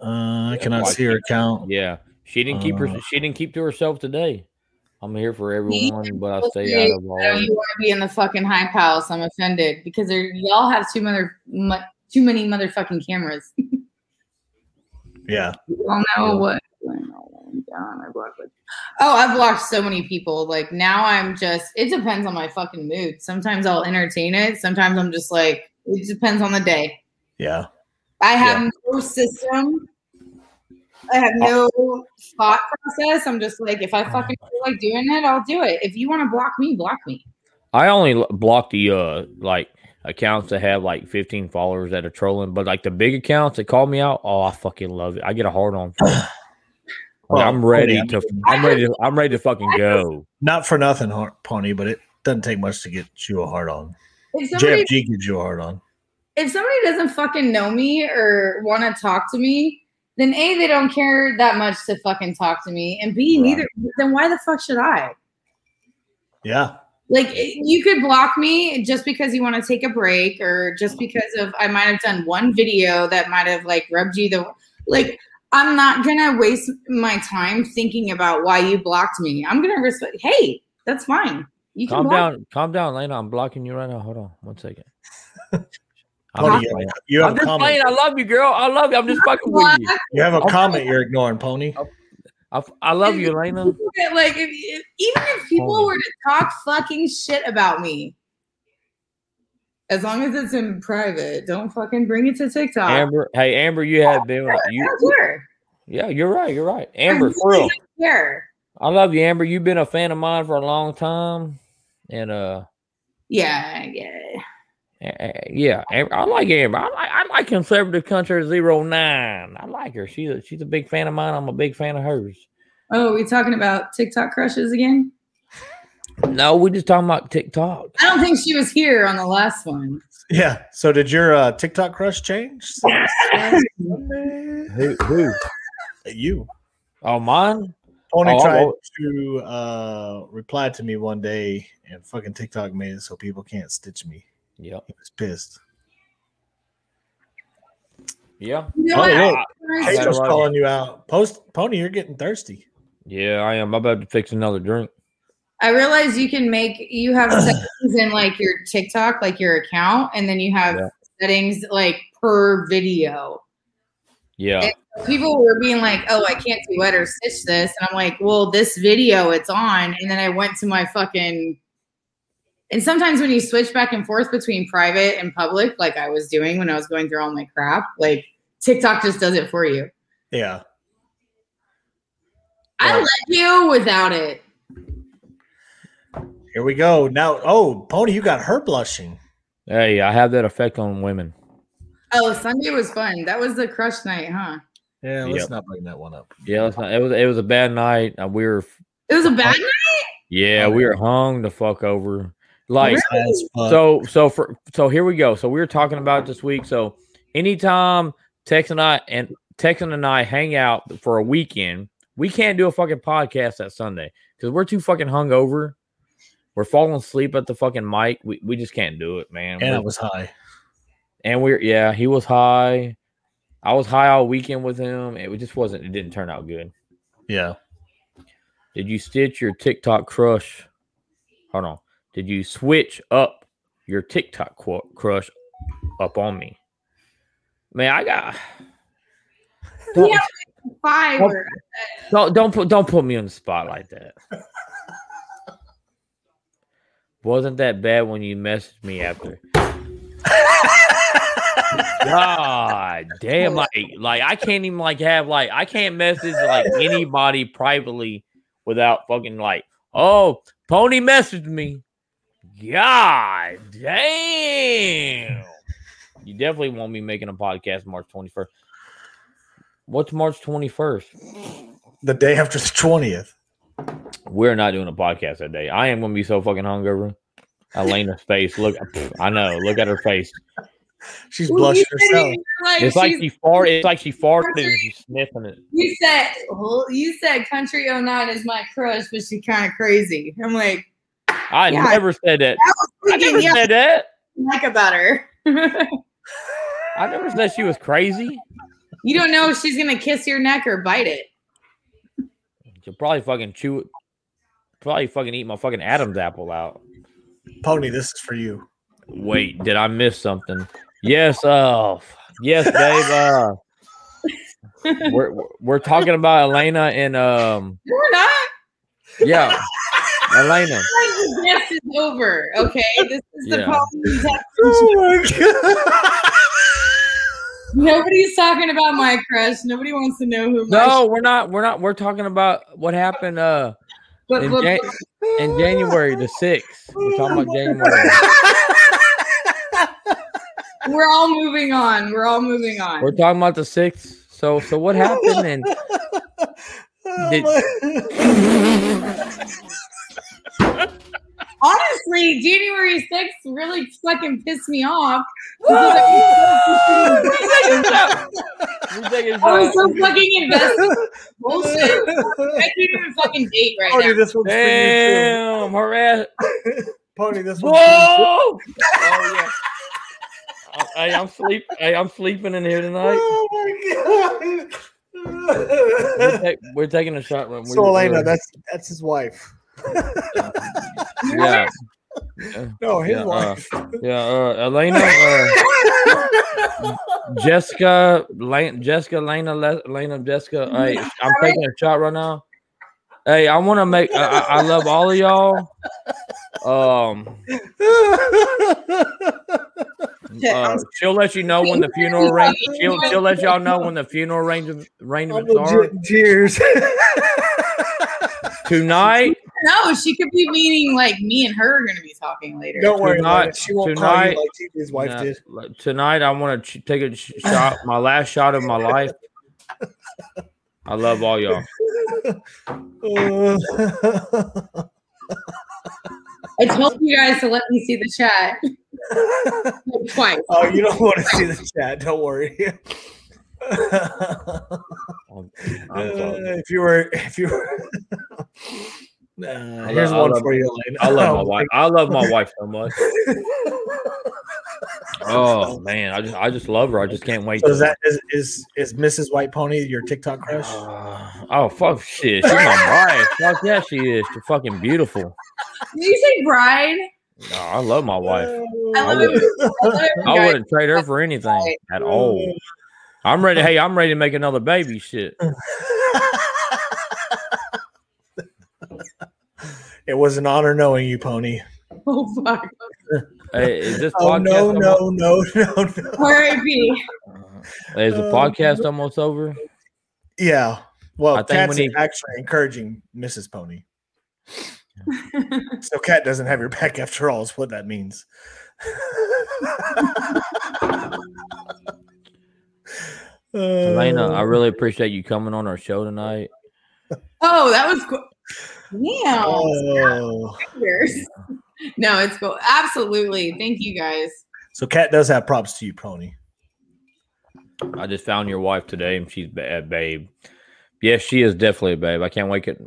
Uh, I cannot see her account. Yeah, she didn't keep her. Uh, She didn't keep to herself today. I'm here for everyone, but I stay Okay, out of all. I don't want to be in the fucking hype house. I'm offended because there, y'all have too mother, too many motherfucking cameras. Yeah, Y'all know what. Oh, I've blocked so many people. Like now, I'm just. It depends on my fucking mood. Sometimes I'll entertain it. Sometimes I'm just like. It depends on the day. yeah. I have no system. I have no thought process. I'm just like, if I fucking feel like doing it, I'll do it. If you want to block me, block me. I only l- block the uh like accounts that have like 15 followers that are trolling, but like the big accounts that call me out, oh, I fucking love it. I get a hard on. for it. Well, I'm ready Pony, to. I'm ready. To, I'm ready to fucking go. Not for nothing, Pony, but it doesn't take much to get you a hard on. If somebody, JFG gives you a hard on. if somebody doesn't fucking know me or want to talk to me, then A, they don't care that much to fucking talk to me. And B, neither, then why the fuck should I? Yeah, Like eh, you could block me just because you want to take a break or just because of I might have done one video that might have like rubbed you the like I'm not gonna waste my time thinking about why you blocked me. I'm gonna respect hey, that's fine. You can Calm block down. Calm down, Lena. I'm blocking you right now. Hold on one second. I'm you, playing. you have I'm a just comment. playing. I love you, girl. I love you. I'm just fucking with you. You have a I'm- comment you're ignoring, Pony. I, I love you, Elena. like if, if, even if people on. were to talk fucking shit about me, as long as it's in private, don't fucking bring it to TikTok. Amber, hey Amber, you have been. I You, yeah, you're right. You're right. Amber, I for real. I love you, Amber. You've been a fan of mine for a long time, and uh, Yeah, yeah. eh, eh, yeah, I like Amber. I like I like conservative country zero nine. I like her. She's a, she's a big fan of mine. I'm a big fan of hers. Oh, we talking about TikTok crushes again? No, we just talking about TikTok. I don't think she was here on the last one. Yeah. So did your uh, TikTok crush change? Who? Who? you. Oh, mine. Pony Oh, tried oh. to uh, reply to me one day, and fucking TikTok made it so people can't stitch me. Yep. He was pissed. Yeah. You know Oh, what? look, I Hazel's gotta calling you out. Post Pony, you're getting thirsty. Yeah, I am. I'm about to fix another drink. I realize you can make you have settings in like your TikTok, like your account, and then you have Yeah. settings like per video. Yeah. And people were being like, "Oh, I can't do it or stitch this," and I'm like, "Well, this video it's on." And then I went to my fucking. And sometimes when you switch back and forth between private and public, like I was doing when I was going through all my crap, like TikTok just does it for you. Yeah. I let you without it. Here we go. Now, oh, Pony, you got her blushing. Hey, I have that effect on women. Oh, Sunday was fun. That was the crush night, huh? Yeah, let's Yep. not bring that one up. Yeah, it's not, it was it was a bad night. Uh, we were It was a bad night. yeah, we were hung the fuck over. Like Really? So so for so here we go. So we were talking about this week. So anytime Tex and I and Texan and I hang out for a weekend, we can't do a fucking podcast that Sunday because we're too fucking hungover. We're falling asleep at the fucking mic. We, we just can't do it, man. and We're- it was high. and we're yeah, he was high. I was high all weekend with him. It just wasn't. It didn't turn out good. Yeah. Did you stitch your TikTok crush? Hold on. Did you switch up your TikTok qu- crush up on me. Man, I got. We have like five. Don't- or- Don't don't put don't put me on the spot like that. Wasn't that bad when you messaged me after? God damn, like like I can't even like have like I can't message like anybody privately without fucking like oh Pony messaged me. God damn. You definitely won't be making a podcast March 21st. What's March 21st? The day after the 20th. We're not doing a podcast that day. I am gonna be so fucking hungover. Elena's face. Look, I know. Look at her face. She's blushing herself. like, It's like she's- she farted. It's like she farted and she's sniffing it. You said well, you said Country 09 is my crush, but she's kind of crazy. I'm like, I Yeah. never said that. I was I never yeah, said that. like about her. I never said she was crazy. you don't know if she's gonna kiss your neck or bite it. She'll probably fucking chew it. Probably fucking eat my fucking Adam's apple out. Pony, this is for you. Wait, did I miss something? Yes, uh yes, Dave. Uh we're we're talking about Elena and um We're not. yeah. Elena. Like, the guest is over. Okay, this is the Yeah. Pony Tech- Oh my god. Nobody's talking about my crush. Nobody wants to know who. my No, we're not. We're not. We're talking about what happened uh But- in, but- Jan- in January the sixth. We're talking about January. We're all moving on. We're all moving on. We're talking about the sixth. So so what happened and did, Honestly, January 6th really fucking pissed me off. We taking I was shots. so fucking invested. Bullshit. I can't even fucking date right Pony, now. this one's Damn, her for you too. Pony, this Whoa! one's for you Oh yeah. Hey, I'm sleep. Hey, I'm sleeping in here tonight. Oh We're, my ta- we're taking a shot. When So Elena, that's that's his wife. Yeah. No, his yeah, uh, wife. yeah, uh, Elena, uh, Jessica, Lane, Jessica, Lena, Le- Lena, Jessica. Hey, I'm taking a shot right now. Hey, I want to make. I, I I love all of y'all. Um, uh, she'll let you know when the funeral arrange. She'll she'll let y'all know when the funeral arrange, arrangements are tears. tonight. No, she could be meaning like me and her are going to be talking later. Don't worry, Tonight- She won't call tonight- you like TJ's wife Nah, did. like, Tonight, I want to ch- take a sh- shot. My last shot of my life. I love all y'all. I told you guys to let me see the chat. Twice. oh, you don't want to see the chat. Don't worry. I'm Uh, if you were, if you were, Nah, I here's love- one love- for you, Elena. I love my wife. I love my wife so much. Oh man, I just I just love her. I just can't wait. So to- is that is is is Mrs. White Pony your TikTok crush? Uh, oh fuck shit, she's my wife. Fuck yeah, she is. She's fucking beautiful. Did you say bride? No, I love my wife. I love it. I love I wouldn't trade her for anything at all. I'm ready. Hey, I'm ready to make another baby. Shit. It was an honor knowing you, Pony. Oh fuck. Hey, is this Oh podcast no, no, no, no, no. R.I.P. is the Uh, podcast almost over? Yeah. Well, I think Kat's we need- actually encouraging Mrs. Pony. so Kat doesn't have your back after all, is what that means. Elena, I Uh, really appreciate you coming on our show tonight. Oh, that was cool. Damn. Oh. No, it's cool. Absolutely. Thank you guys. So Kat does have props to you, Pony. I just found your wife today, and she's a babe. Yes, she is definitely a babe. I can't wait. It.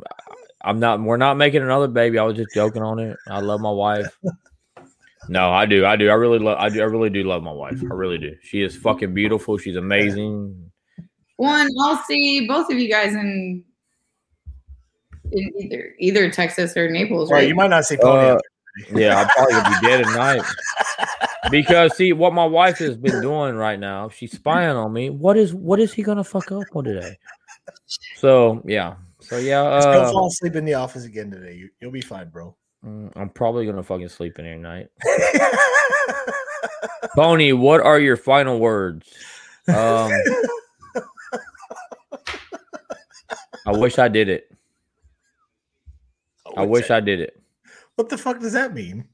I'm not. We're not making another baby. I was just joking on it. I love my wife. No, I do. I do. I really love. I do. I really do love my wife. I really do. She is fucking beautiful. She's amazing. One, I'll see both of you guys in in either either Texas or Naples, Well, right? you might not see Pony. Uh, Yeah, I'm probably gonna be dead at night. Because see, what my wife has been doing right now, she's spying on me. What is what is he gonna fuck up on today? So yeah, so yeah, Just uh, go fall asleep in the office again today. You, you'll be fine, bro. mm, I'm probably gonna fucking sleep in here tonight. Tony, what are your final words? Um, I wish I did it. I wish I did it. What the fuck does that mean?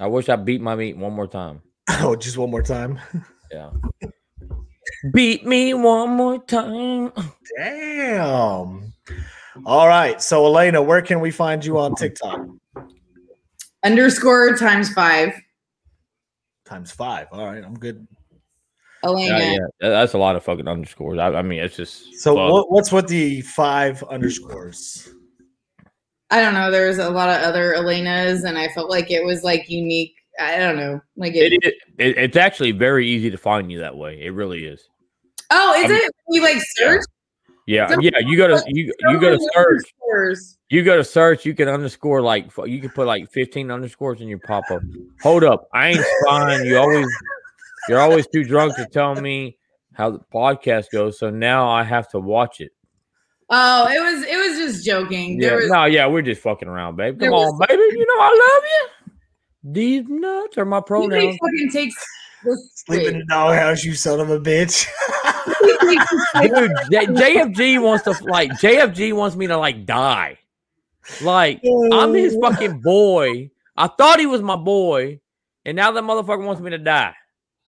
I wish I beat my meat one more time. Oh, just one more time. Yeah. Beat me one more time. Damn. All right. So, Elena, where can we find you on TikTok? Underscore times five. Times five. All right. I'm good. Elena. Yeah, yeah, that's a lot of fucking underscores. I, I mean, it's just So, what, what's with the five underscores? I don't know. There was a lot of other Elenas, and I felt like it was like unique. I don't know. Like it. It, it, it- it's actually very easy to find you that way. It really is. oh, is I'm- it? You like search? Yeah, So- yeah. You go to you you go to search. You go to search. You can underscore like you can put like fifteen underscores in your pop up. Hold up, I ain't spying. You always you're always too drunk to tell me how the podcast goes. So now I have to watch it. Oh, it was it was just joking. Yeah, There was no, yeah, we're just fucking around, babe. there Come was- on, baby. You know I love you. These nuts are my Nobody pronouns. fucking takes the Sleep in the doghouse, you son of a bitch. Dude, J- JFG wants to like JFG wants me to like die. Like I'm his oh. fucking boy. I thought he was my boy, and now that motherfucker wants me to die.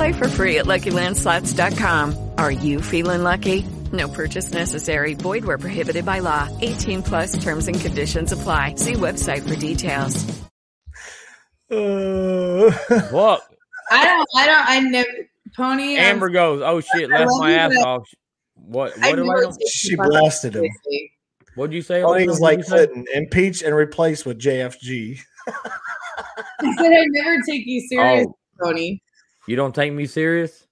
Play for free at LuckyLandSlots.com. Are you feeling lucky? No purchase necessary. Void where prohibited by law. 18 plus terms and conditions apply. See website for details. Uh, what? I don't. I don't. I never. Pony. I'm- Amber goes, oh shit, I left my ass but off. What? What did I? do? take She blasted him. What'd you say? Tony's Elena? like What'd you say? Clinton, impeach and replace with JFG. I said I never take you serious, Oh. Pony. You don't take me serious?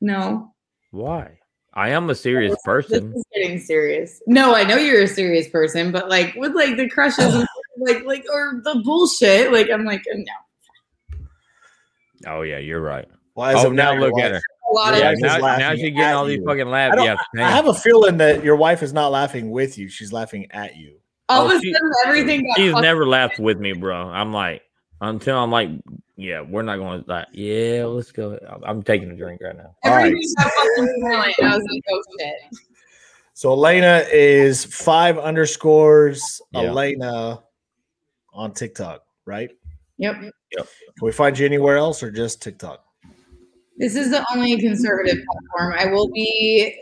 No, Why? I am a serious this person. is getting serious. No, I know you're a serious person, but like with like the crushes, and, like like or the bullshit. Like I'm like uh, no. Oh yeah, you're right. Why is oh, it now now look your at her. A lot Your of wife is now, now laughing she's getting at all these fucking I, laughs. don't- Yeah, I have a feeling that your wife is not laughing with you. She's laughing at you. all Oh, of a she- everything got She's fucked never laughed with me, bro. I'm like, until I'm like, yeah, we're not going to like, yeah, let's go. I'm- I'm taking a drink right now. All right. Everything got fucking silent. I was like, oh shit. So Elena is five underscores Yeah. Elena on TikTok, right? Yep. Yep. Can we find you anywhere else or just TikTok? This is the only conservative platform. I will be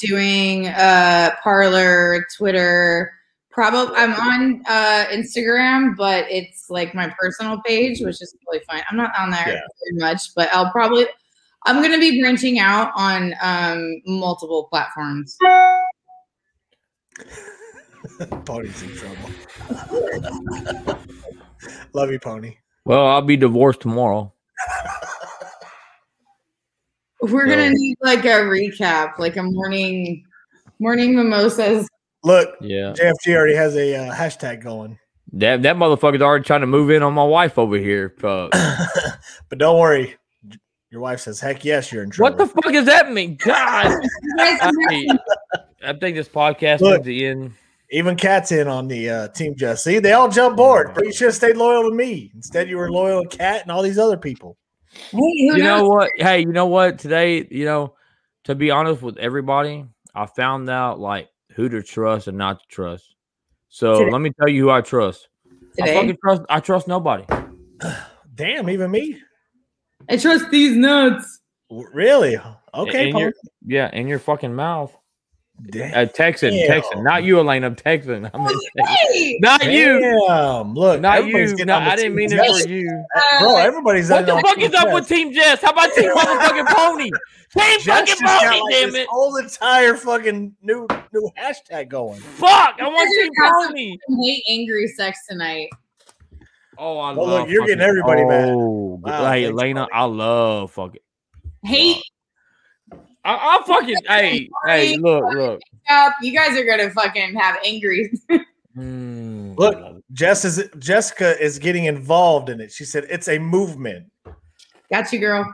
doing uh Parler, Twitter. Probably I'm on uh Instagram, but it's like my personal page, which is really fine. I'm not on there Yeah. very much, but I'll probably I'm gonna be branching out on um multiple platforms. Pony's in trouble. Love you, Pony. Well, I'll be divorced tomorrow. We're gonna need like a recap, like a morning morning mimosas. Look, Yeah. JFG already has a uh, hashtag going. That that motherfucker's already trying to move in on my wife over here. Fuck. But don't worry. Your wife says, heck yes, you're in trouble. what the fuck does that mean? God. I, can- I think this podcast Look. is the end. Even Kat's in on the uh, team Just. See, they all jump board. But you should have stayed loyal to me. Instead, you were loyal to Kat and all these other people. Hey, who You know what? Hey, you know what? Today, you know, to be honest with everybody, I found out like who to trust and not to trust. So Today. let me tell you who I trust. I fucking trust. I trust nobody. Damn, even me. I trust these nuts. Really? Okay, in your, yeah, in your fucking mouth. Damn. Uh, Texan, Texan, not you, Elena. Texan. I'm Hey! not you. Look, Not you. No, I didn't Team mean it for you. Bro, everybody's up. What the on fuck Team is up Jess. with Team Jess? How about Team motherfucking Pony? Team Jess fucking just got Pony, like damn it. whole entire fucking new new hashtag going. Fuck, I want You Team guys are Pony. hate angry sex tonight. Oh, I Well, love. look, you're getting fucking- everybody mad. Oh, Wow, hey, thanks, Elena, I love fucking. Hate I, I fucking. hey, hey, look, look. up. You guys are gonna fucking have angry. Mm, Look, Jess is Jessica is getting involved in it. She said it's a movement. Got you, girl.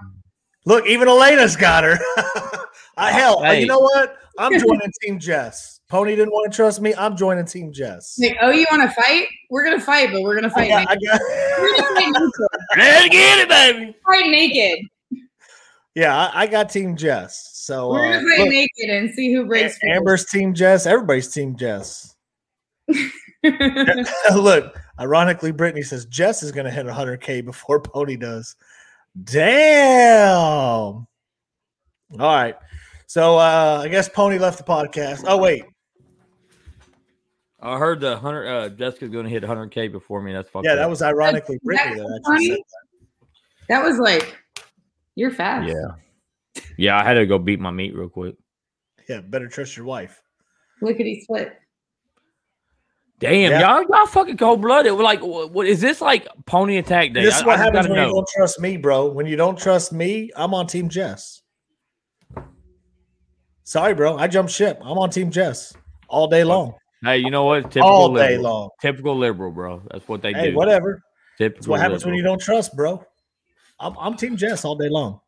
Look, even Elena's got her. I hell, Hey. you know what? I'm joining Team Jess. Pony didn't want to trust me. I'm joining Team Jess. Like, oh, you want to fight? We're gonna fight, but we're gonna I fight. got, I got, We're gonna fight naked. Let's get it, baby. Fight naked. Yeah, I, I got Team Jess. So We're uh, gonna fight look, naked and see who breaks. A- Amber's Team Jess. Everybody's Team Jess. Look, ironically, Brittany says Jess is going to hit 100K before Pony does. Damn. All right. So uh, I guess Pony left the podcast. Oh, wait. I heard the hundred. Uh, Jessica's going to hit 100k before me. That's fucking. Yeah, that was ironically Brittany That's that actually said funny. That was like, you're fast. Yeah. Yeah, I had to go beat my meat real quick. Yeah, better trust your wife. Lickety split. Damn, Yeah. y'all, y'all fucking cold blooded. Like, what, what is this like? Pony attack day. This is what I just happens gotta when you don't trust me, bro. When you don't trust me, I'm on Team Jess. Sorry, bro. I jumped ship. I'm on Team Jess all day long. Hey, you know what? Typical All day liberal. long. Typical liberal, bro. That's what they Hey, do. whatever. Typical That's what happens when you don't trust, bro. I'm, I'm Team Jess all day long.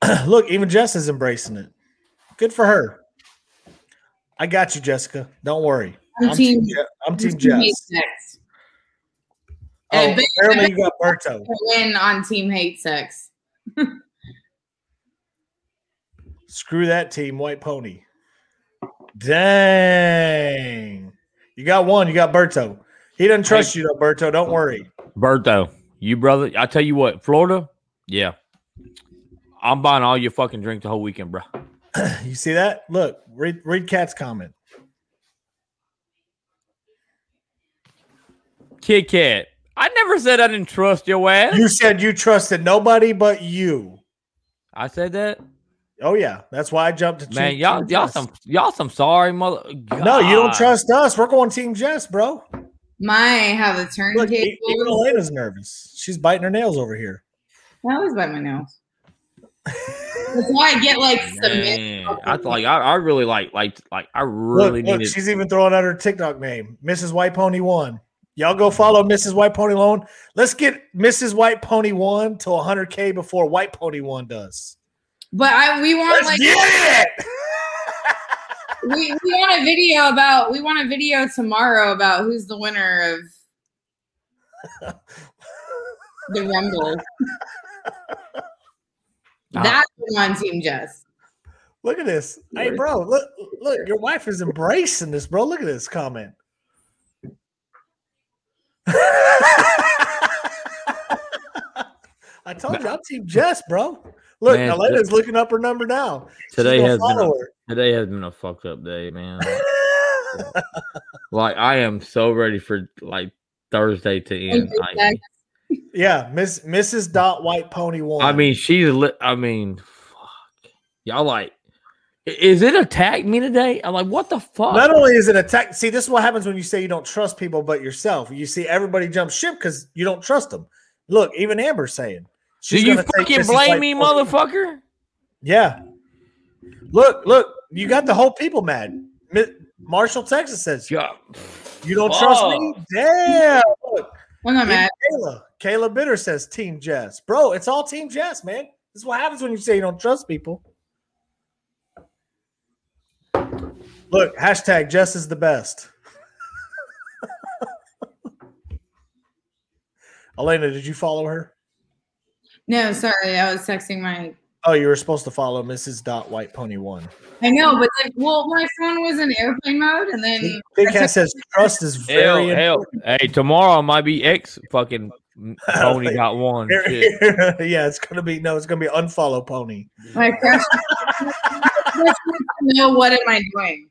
Look, even Jess is embracing it. Good for her. I got you, Jessica. Don't worry. I'm team- Je- I'm Team Team Jess. hate sex. Oh, And I bet- I apparently you got Berto. Win on team hate sex. Screw that team, White Pony. Dang. You got one. You got Berto. He doesn't trust you, though, Berto. Don't worry. Berto, you brother. I tell you what, Florida. Yeah, I'm buying all your fucking drink the whole weekend, bro. You see that? Look, read, read Kat's comment. Kid Kat, I never said I didn't trust your ass. You said you trusted nobody but you. I said that. Oh yeah, that's why I jumped to Man, y'all, y'all some, y'all some sorry mother. No, you don't trust us. We're going Team Jess, bro. My how the Look, turntable. even Elena's nervous. She's biting her nails over here. I always bite my nails. That's why I get like submit. Man, I like. I, I really like. Like. Like. I Look, really look, needed. she's even throwing out her TikTok name, Mrs. White Pony One. Y'all go follow Mrs. White Pony One. Let's get Mrs. White Pony One to 100k before White Pony One does. But I we want Let's like get it! We, we want a video about we want a video tomorrow about who's the winner of the rumble. Ah. That's on Team Jess. Look at this. Hey, bro, look, look, your wife is embracing this, bro. Look at this comment. I told you I'm Team Jess, bro. Look, Man, Elena's looking up her number now. Today has been. A, today has been a fucked up day, man. like I am so ready for like Thursday to end. Like, Yeah, Miss Mrs. Dot White Pony One. I mean, she's. Li- I mean, fuck. Y'all like. Is it attack me today? I'm like, what the fuck? Not only is it attack. See, this is what happens when you say you don't trust people but yourself. You see everybody jump ship because you don't trust them. Look, even Amber's saying. Do you fucking blame White me, motherfucker? Yeah. Look, look, you got the whole people mad. Marshall, Texas says, Yeah. You don't trust me? Damn. Look, I'm not mad. Kayla. Kayla Bitter says Team Jess. Bro, it's all Team Jess, man. This is what happens when you say you don't trust people. Look, hashtag Jess is the best. Elena, did you follow her? No, sorry, I was texting my Oh, you were supposed to follow Mrs. Dot White Pony One. I know, but then, well, my phone was in airplane mode, and then Big Cat says trust is Hell, very hell. Hey, tomorrow might be X fucking pony got one. Shit. yeah, it's gonna be no, it's gonna be unfollow pony. my crush wants know what am I doing.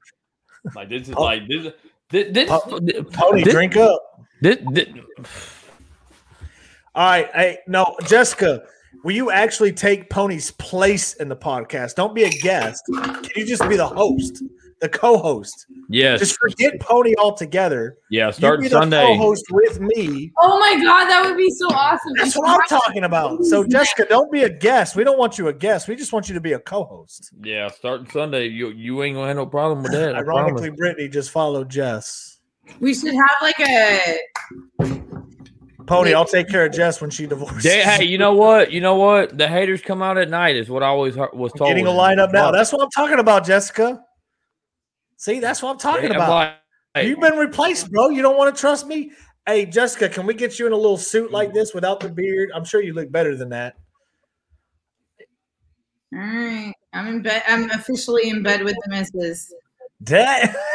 Like this is like this. This, this, Pony, this- drink up. This, this, All right, hey, no, Jessica, will you actually take Pony's place in the podcast? Don't be a guest. Can you just be the host, the co-host? yes. Just forget Pony altogether. yeah. You Start be Sunday. the co-host with me. Oh my god, that would be so awesome. That's what I'm talking about. So, Jessica, don't be a guest. We don't want you a guest. We just want you to be a co-host. Yeah, starting Sunday. You you ain't gonna have no problem with that. Ironically. Brittany just followed Jess. We should have like a Pony, I'll take care of Jess when she divorces. They- hey, you know what? You know what? The haters come out at night is what I always heard, was told. Getting a lineup now. That's what I'm talking about, Jessica. See, that's what I'm talking Yeah, about. but- You've been replaced, bro. You don't want to trust me? Hey, Jessica, can we get you in a little suit like this without the beard? I'm sure you look better than that. all right. I'm in bed. I'm officially in bed with the missus. Dad.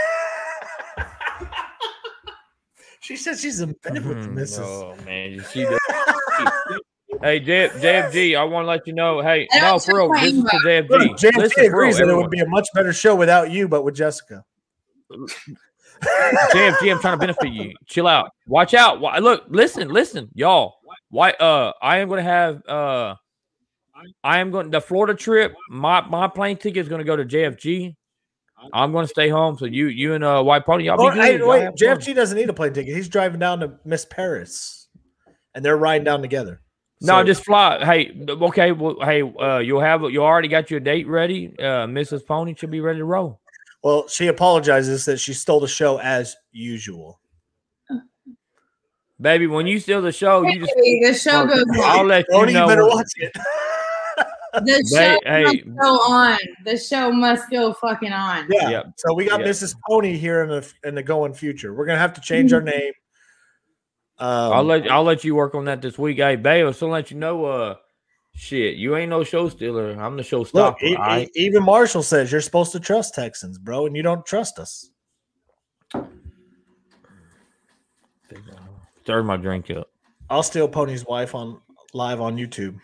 she said she's in bed with the missus. Oh man, you see that? hey, J- JFG, I want to let you know. Hey, no, don't for real, this is to email. JFG. Look, JFG Listen, real, agrees that it would be a much better show without you, but with Jessica. JFG, I'm trying to benefit you. Chill out. Watch out. Why- Look, listen, listen, y'all. Why? Uh, I am going to have. Uh, I am going the Florida trip. My my plane ticket is going to go to JFG. I'm going to stay home. So you you and uh White Pony, y'all Oh, be good. hey, wait, have fun. JFG doesn't need a plane ticket. He's driving down to Miss Paris, and they're riding down together. No, So- just fly. Hey, okay. Well, hey, uh, you'll have you already got your date ready. Uh, Mrs. Pony should be ready to roll. Well, she apologizes that she stole the show as usual. Baby, when you steal the show, you just Hey, the show goes I'll on. let you Tony, you know. better watch it. The show Hey, hey. must go on. The show must go fucking on. Yeah. Yep. So we got Yep. Mrs. Pony here in the in the going future. We're gonna have to change our name. Um, I'll let I'll let you work on that this week. Hey, babe, I'll let you know. Uh, shit, you ain't no show stealer. I'm the show look. stopper. e- all right? e- even Marshall says you're supposed to trust Texans, bro, and you don't trust us. Stir my drink up. I'll steal Pony's wife on live on YouTube.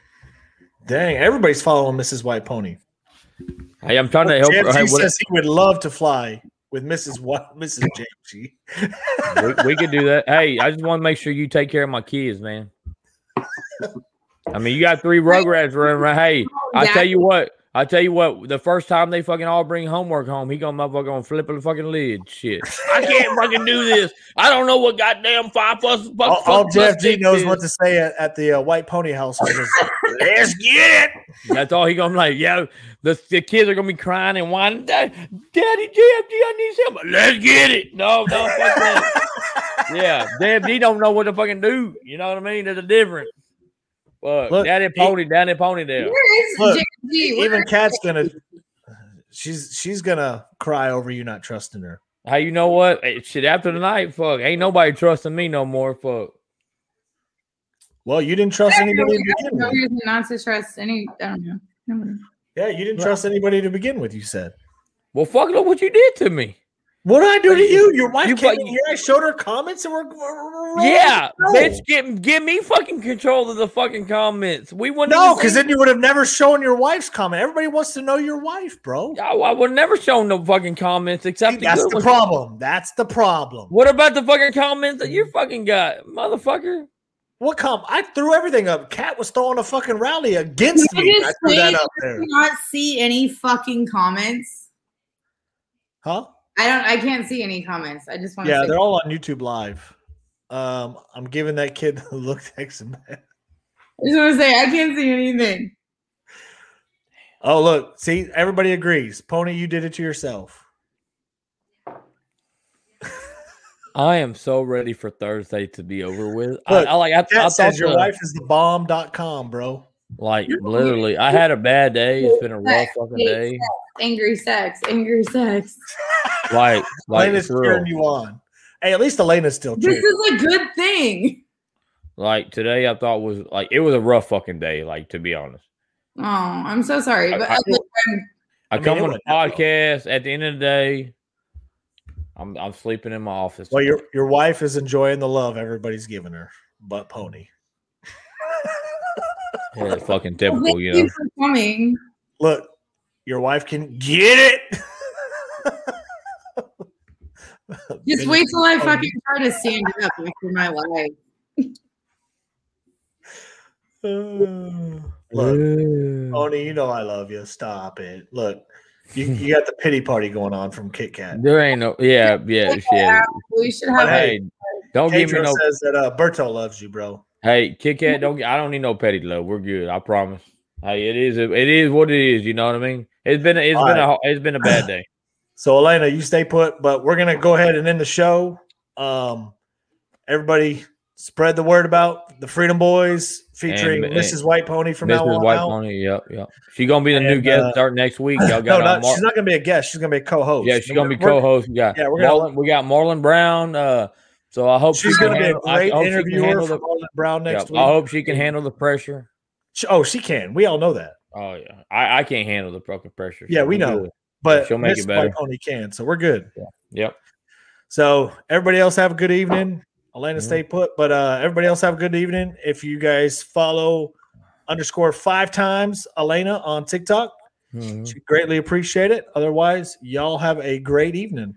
Dang, everybody's following Mrs. White Pony. Hey, I'm trying to help. her. JFG Hey, says he would love to fly with Mrs. White, Mrs. JFG. we, we could do that. Hey, I just want to make sure you take care of my kids, man. I mean, you got three Rugrats running around. Hey, I tell you what. I tell you what. The first time they fucking all bring homework home, he gonna motherfucker gonna flip the fucking lid. Shit, I can't fucking do this. I don't know what goddamn five plus. Fuck, All, fuck, all plus Jeff G knows is. what to say at, at the uh, White Pony House. "Let's get it." That's all he gonna be like. Yeah, the, the kids are gonna be crying and whining. Daddy, JFG, I need some. Let's get it. No, no, fuck that. yeah, JFG don't know what to fucking do. You know what I mean? There's a difference. But Look, Daddy Pony, Daddy Ponytail. Where is Look, JFG? Where Even is Kat's gonna, she's she's gonna cry over you not trusting her. Hey, you know what? Hey, shit, after tonight, fuck, ain't nobody trusting me no more. Fuck. Well, you didn't trust anybody to begin no with. reason not to trust any. I don't know. I don't know. Yeah, you didn't trust anybody to begin with. You said. Well, fuck, look what you did to me. What did I do to you? Your wife You came fu- in here. I showed her comments, and we're, we're, we're rolling Yeah, the bitch, Get give me fucking control of the fucking comments. We wouldn't. No, because then you would have never shown your wife's comment. Everybody wants to know your wife, bro. I, I would never show no fucking comments except the That's good the ones. problem. That's the problem. What about the fucking comments that you mm. fucking got, motherfucker? What com? I threw everything up. Kat was throwing a fucking rally against Can me. just I threw that up I there. Not see any fucking comments. Huh? I don't. I can't see any comments. I just want to. Yeah, say, they're all on YouTube Live. Um, I'm giving that kid the look text him back. I just want to say I can't see anything. Oh, look, see, everybody agrees. Pony, you did it to yourself. I am so ready for Thursday to be over with. I, Look, I like. I, Kat I says thought your the- wife is the bomb.com, bro. Like literally. I had a bad day. It's been a rough Sex, fucking day. sex, Angry sex, angry sex. Like, like, Elena's for real. cheering you on. Hey, at least Elena's still This is a good thing. like today, I thought was like it was a rough fucking day. Like to be honest, Oh, I'm so sorry, but I- I, I, mean, come on the podcast. At the end of the day, I'm I'm sleeping in my office. Well, your your wife is enjoying the love everybody's giving her, but pony. Yeah, it's fucking Well, typical, thank you you know. for coming. Look, your wife can get it. Just wait till I fucking try to stand up after my life. Look, Pony, you know I love you. Stop it. Look, you, you got the pity party going on from Kit Kat. There ain't no yeah yeah yeah. We should But have. hey, Don't give me no says that uh, Berto loves you, bro. Hey, Kit Kat, don't I don't need no petty love. We're good. I promise. Hey, it is it is what it is. You know what I mean? It's been a, it's All been right. a it's been a bad day. So Elena, you stay put, but we're gonna go ahead and end the show. Um, everybody, spread the word about the Freedom Boys featuring And- Mrs. White Pony from now Mrs. on White out. Pony. Yep, yep. She gonna be the new guest uh, start next week. Y'all no, not, Mar- she's not gonna be a guest. She's gonna be a co-host. yeah, she's gonna be co-host. We got Yeah, we're gonna. Marlon, we got Marlon Brown. Uh, so I hope She's she gonna be a handle- I great hope interviewer for the- Brown next Yep, week. I hope she can handle the pressure. She- Oh, she can. We all know that. Oh yeah, I, I can't handle the fucking pressure. Yeah, we know. But she'll make Mrs. it better. Pony can, so we're good. Yep. So everybody else have a good evening. Elena, Mhm. stay put. But uh everybody else have a good evening. If you guys follow underscore five times Elena on TikTok, Mhm. she greatly appreciate it. Otherwise, y'all have a great evening.